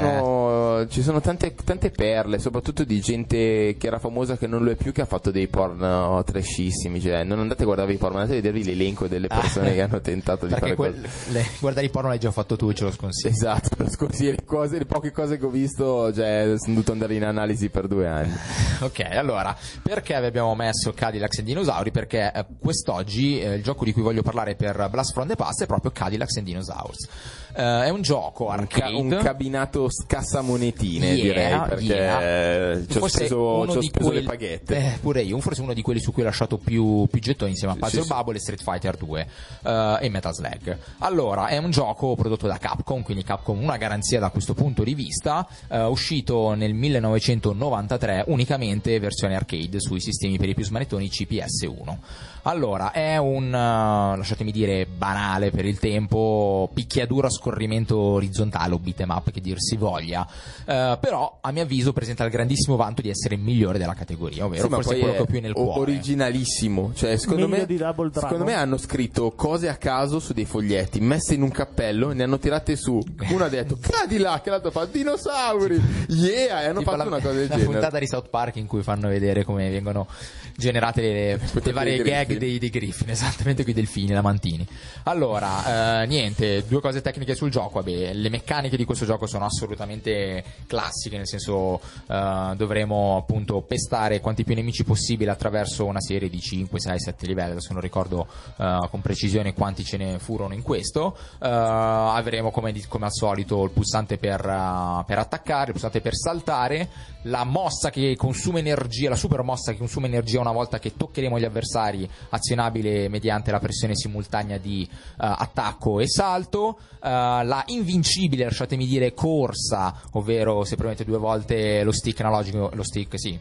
ci sono tante, tante perle, soprattutto di gente che era famosa che non lo è più, che ha fatto dei porno trashissimi. Cioè, non andate a guardare i porno, andate a vedervi l'elenco delle persone Ah. che hanno tentato di fare quel, cose. le- guardare i porno l'hai già fatto tu e ce lo sconsiglio. Esatto, per scusi, le, cose, le poche cose che ho visto, cioè, sono dovuto andare in analisi per due anni. Ok, allora, perché vi abbiamo messo Cadillacs e Dinosauri? Perché eh, quest'oggi eh, il gioco di cui voglio parlare per Blast from the Past è proprio Cadillacs and Dinosaurs. Eh, è un gioco Un, ca- arcade. un cabinato scassamonetine, Yeah, direi, perché yeah. ci ho speso, ci ho speso quelli- le paghette. Eh, pure io, forse uno di quelli su cui ho lasciato più, più gettoni insieme a Puzzle Sì, sì. Bubble e Street Fighter 2 eh, e Metal Slug. Allora, è un gioco prodotto da Capcom, quindi Capcom una garanzia da questo punto di vista, eh, uscito nel 1993 unicamente versione arcade sui sistemi per i più smanettoni CPS1. Allora, è un, eh, lasciatemi dire, banale per il tempo, picchiaduro a scorrimento orizzontale o beat'em up che dir si voglia, eh, però a mio avviso presenta il grandissimo vanto di essere il migliore della categoria, ovvero Sì, forse quello che ho più nel o- cuore. originalissimo. Cioè, secondo me, secondo me hanno scritto cose a caso su dei foglietti, messe in un cappello, ne hanno tirate su. Uno ha detto Cadillac, e l'altro fa dinosauri. Yeah, e hanno Tipo fatto la, una cosa del la genere. puntata di South Park in cui fanno vedere come vengono generate le, le varie gag Griffin. dei, dei Griffin, esattamente quei delfini, la mantini. Allora, eh, niente, due cose tecniche sul gioco. Vabbè, le meccaniche di questo gioco sono assolutamente classiche, nel senso eh, dovremo appunto pestare quanti più nemici possibile attraverso una serie di 5, 6, 7 livelli. Adesso non ricordo eh, con precisione quanti ce ne furono in questo. Eh, avremo come, come al solito il pulsante per, eh, per attaccare, il pulsante per saltare, la mossa che consuma energia, la super mossa che consuma energia una volta che toccheremo gli avversari, azionabile mediante la pressione simultanea di eh, attacco e salto, eh, la invincibile, lasciatemi dire, corsa, ovvero se premete due volte lo stick analogico, lo stick sì,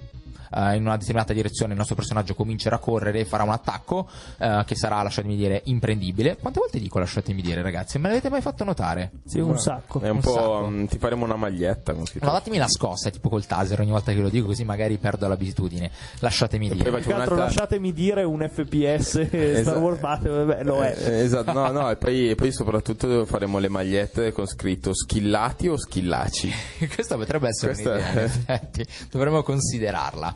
eh, in una determinata direzione il nostro personaggio comincerà a correre e farà un attacco eh, che sarà, lasciatemi dire, imprendibile. Quante volte dico lasciatemi dire, ragazzi? Me l'avete mai fatto notare? Sì, un sacco. È un, Un po'. sacco. mm, ti faremo una maglietta con scritto. Ma datemi la scossa, tipo col taser, ogni volta che lo dico, così magari perdo l'abitudine. Lasciatemi poi dire. che altro lasciatemi dire un FPS Star Esatto. Wars Battle, vabbè, lo è. Eh, esatto, no, no, e poi, e poi soprattutto faremo le magliette con scritto schillati o schillaci. Questa potrebbe essere Questa- un'idea, in effetti. Dovremmo considerarla.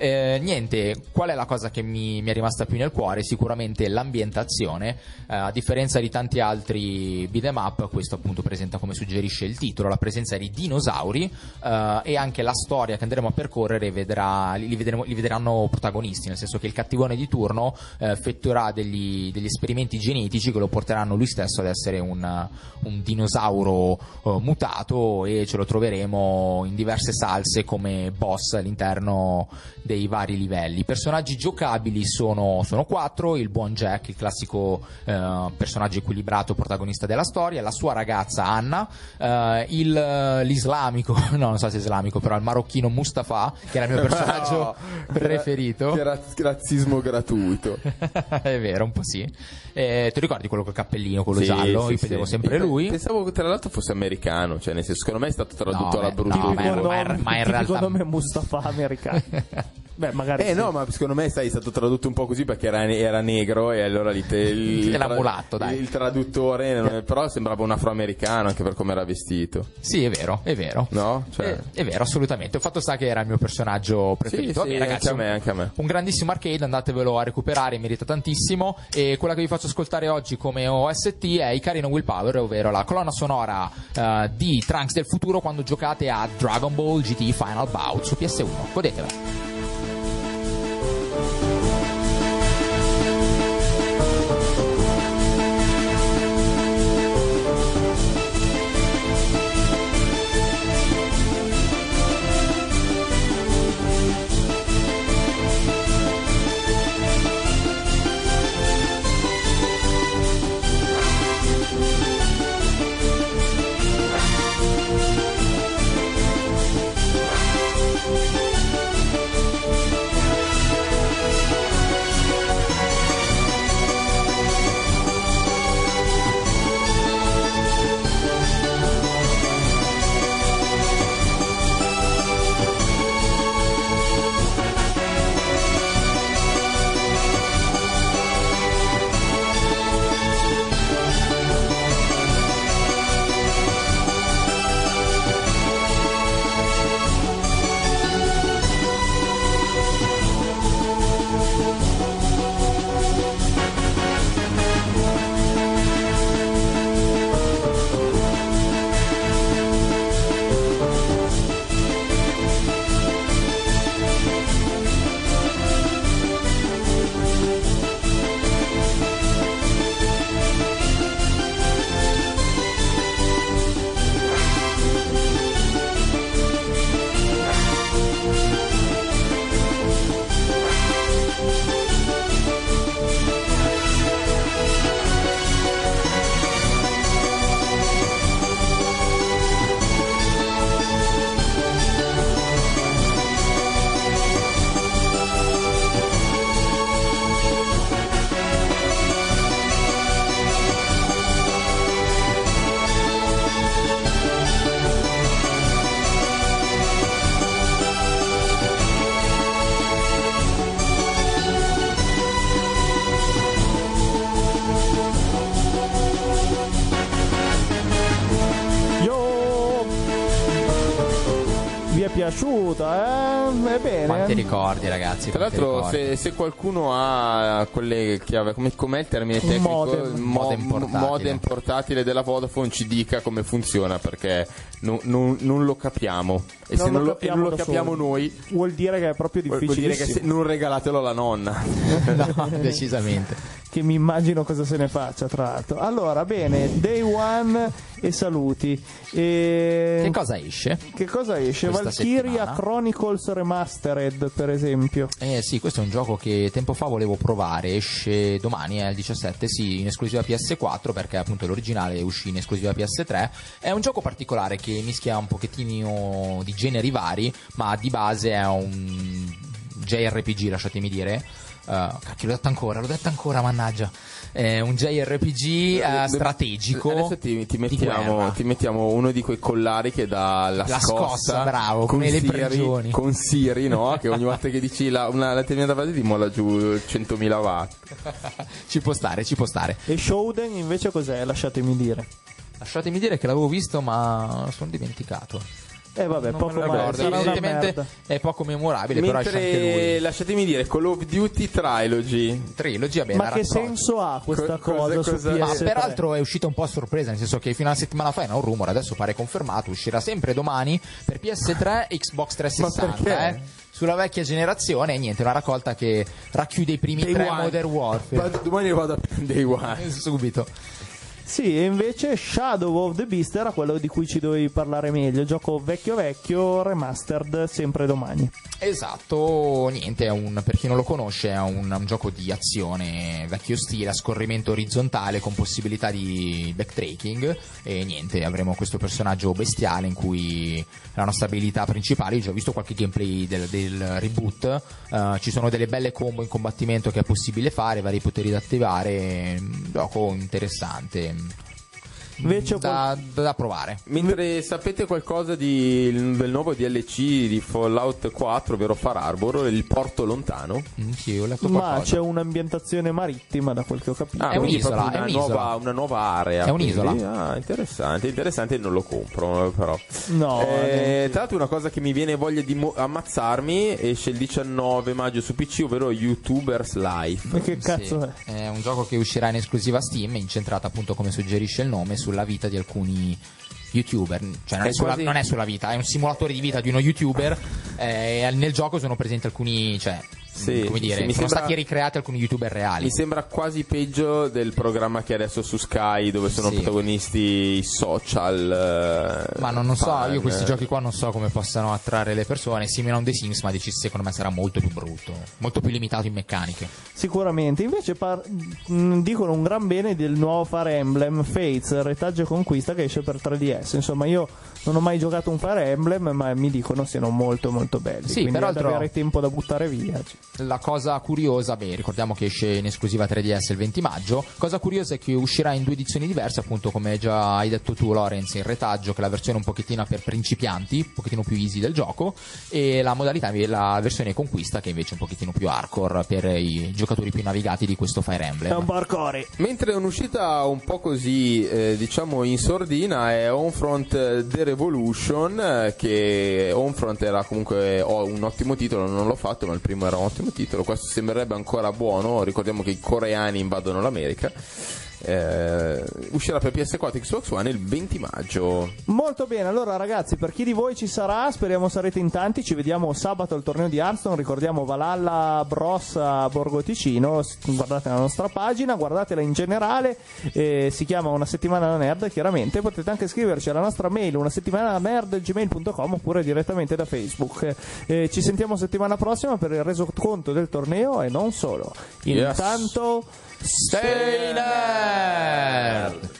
Eh, niente, qual è la cosa che mi, mi è rimasta più nel cuore? Sicuramente l'ambientazione. Eh, a differenza di tanti altri beat'em up, questo appunto presenta come suggerisce il titolo, la presenza di dinosauri eh, e anche la storia che andremo a percorrere vedrà, li, vedremo- li vedranno protagonisti, nel senso che il cattivone di turno eh, effettuerà degli, degli esperimenti genetici che lo porteranno lui stesso ad essere un, un dinosauro eh, mutato e ce lo troveremo in diverse salse come boss all'interno dei vari livelli. I personaggi giocabili sono, sono quattro, il buon Jack, il classico eh, personaggio equilibrato protagonista della storia, la sua ragazza Anna, eh, il, l'islamico, no non so se è islamico, però il marocchino Mustafa, che era il mio personaggio No, preferito. Che ra- razzismo gratuito. è vero, un po' sì. Eh, ti ricordi quello col cappellino, quello Sì, giallo? sì, Io sì. vedevo sempre Io lui. Pensavo che tra l'altro fosse americano, cioè nel senso, secondo me è stato tradotto No, alla brutta. no, ma ma ma in realtà- nome Mustafa americano. Beh, magari Eh sì. no, ma secondo me sai, è stato tradotto un po' così perché era, era negro e allora lì te- il, Era mulatto, dai. il traduttore non- però sembrava un afroamericano anche per come era vestito. Sì, è vero, è vero. No? Cioè, Eh, è vero, assolutamente. Il fatto sta che era il mio personaggio preferito. Sì, sì, Vabbè, ragazzi, anche a me, anche a me. Un grandissimo arcade, andatevelo a recuperare, merita tantissimo. E quella che vi faccio ascoltare oggi come OST è Icarino Willpower, ovvero la colonna sonora eh, di Trunks del futuro quando giocate a Dragon Ball GT Final Bout su PS1. Godetevela. Se, qualcuno ha quelle chiave, come, com'è il termine tecnico? modem. Mo- Modem portatile. modem portatile della Vodafone ci dica come funziona perché no- non- non lo capiamo. E se non lo, non lo da capiamo noi, vuol dire che è proprio vuol vuol difficile. dire che se- non regalatelo alla nonna. No, decisamente. Che mi immagino cosa se ne faccia tra l'altro allora bene day one e saluti e... Che cosa esce? che cosa esce? Questa Valkyria settimana? Chronicles Remastered per esempio Eh sì, questo è un gioco che tempo fa volevo provare, esce domani, è il 17, sì, in esclusiva PS4 perché appunto l'originale uscì in esclusiva PS3. È un gioco particolare che mischia un pochettino di generi vari, ma di base è un JRPG, lasciatemi dire. Uh, cacchio, l'ho detto ancora, l'ho detto ancora, mannaggia. È un JRPG eh, strategico. Adesso ti, ti mettiamo, ti mettiamo uno di quei collari che dà la, La scossa, bravo, con come le prigioni. con Siri, no? che ogni volta che dici la, una determinata frase ti molla giù 100.000 watt. ci può stare, ci può stare. e Shouden invece cos'è? lasciatemi dire Lasciatemi dire che l'avevo visto, ma sono dimenticato. Eh vabbè Non poco ricordo, una evidentemente è poco memorabile, però esce anche Mentre lui. lasciatemi dire Call of Duty Trilogy. Trilogy, vabbè, ma che raccolta. senso ha questa Co- cosa, cosa- cosa- Ma PS3? peraltro è uscita un po' a sorpresa, nel senso che fino a una settimana fa era un rumore, adesso pare confermato, uscirà sempre domani per PS3 e Xbox 360. Ma perché? eh, Sulla vecchia generazione, e niente, una raccolta che racchiude i primi Day tre one. Modern Warfare. Ma domani vado a Day One. Subito. Sì, e invece Shadow of the Beast era quello di cui ci dovevi parlare meglio. Gioco vecchio vecchio, remastered, sempre domani. Esatto, niente, un, per chi non lo conosce è un, un gioco di azione vecchio stile, a scorrimento orizzontale con possibilità di backtracking e niente, avremo questo personaggio bestiale in cui la nostra abilità principale, io ho visto qualche gameplay del, del reboot, eh, ci sono delle belle combo in combattimento che è possibile fare, vari poteri da attivare, un gioco interessante. time. Invece da, da provare. Mentre sapete qualcosa di- del nuovo DLC di Fallout 4, ovvero Far Harbor, il porto lontano? Mm, sì, ho letto Ma qualcosa. c'è un'ambientazione marittima da quel che ho capito. Ah, È un'isola, proprio è una, un'isola. nuova, una nuova area. È un'isola. quindi. Ah, interessante, interessante, non lo compro eh, però. No, Eh, tra l'altro una cosa che mi viene voglia di mo- ammazzarmi esce il 19 maggio su PC, ovvero YouTubers Life. Ma che cazzo Sì, è? È un gioco che uscirà in esclusiva Steam, incentrata appunto come suggerisce il nome sulla vita di alcuni youtuber, cioè non è, È sulla, quasi- non è sulla vita, è un simulatore di vita di uno youtuber eh, nel gioco sono presenti alcuni, cioè, Sì, mm, come dire, sì, mi sono sembra- stati ricreati alcuni youtuber reali. Mi sembra quasi peggio del programma che è adesso su Sky, dove sono Sì. protagonisti i social. eh, Ma non, non so, io questi giochi qua non so come possano attrarre le persone, simile a un The Sims, ma secondo me sarà molto più brutto, molto più limitato in meccaniche. Sicuramente. Invece par- mh, dicono un gran bene del nuovo Fire Emblem Fates, retaggio e conquista che esce per 3DS. Insomma, io non ho mai giocato un Fire Emblem, ma mi dicono siano molto molto belli. Sì, quindi peraltro- avere tempo da buttare via. cioè. La cosa curiosa, beh, ricordiamo che esce in esclusiva 3DS il 20 maggio. Cosa curiosa è che uscirà in due edizioni diverse, appunto, come già hai detto tu, Lorenz, in retaggio, che è la versione un pochettino per principianti, un pochettino più easy del gioco, e la modalità, la versione conquista, che invece è un pochettino più hardcore per i giocatori più navigati di questo Fire È Emblem. un barcore. Mentre un'uscita un po' così, eh, diciamo, in sordina è Homefront eh, The Revolution, eh, che Homefront era comunque oh, un ottimo titolo, non l'ho fatto, ma il primo era un ottimo titolo, questo sembrerebbe ancora buono, ricordiamo che i coreani invadono l'America. Eh, uscirà per PS4 e Xbox One il 20 maggio. Molto bene, allora ragazzi, per chi di voi ci sarà, speriamo sarete in tanti, ci vediamo sabato al torneo di Hearthstone, ricordiamo Valhalla Bros a Borgo Ticino, guardate la nostra pagina, guardatela in generale, eh, si chiama Una settimana da nerd, chiaramente, potete anche scriverci alla nostra mail una settimana da nerd gmail.com oppure direttamente da Facebook. Eh, ci sentiamo settimana prossima per il resoconto del torneo e non solo. Yes. Intanto Stay nerd!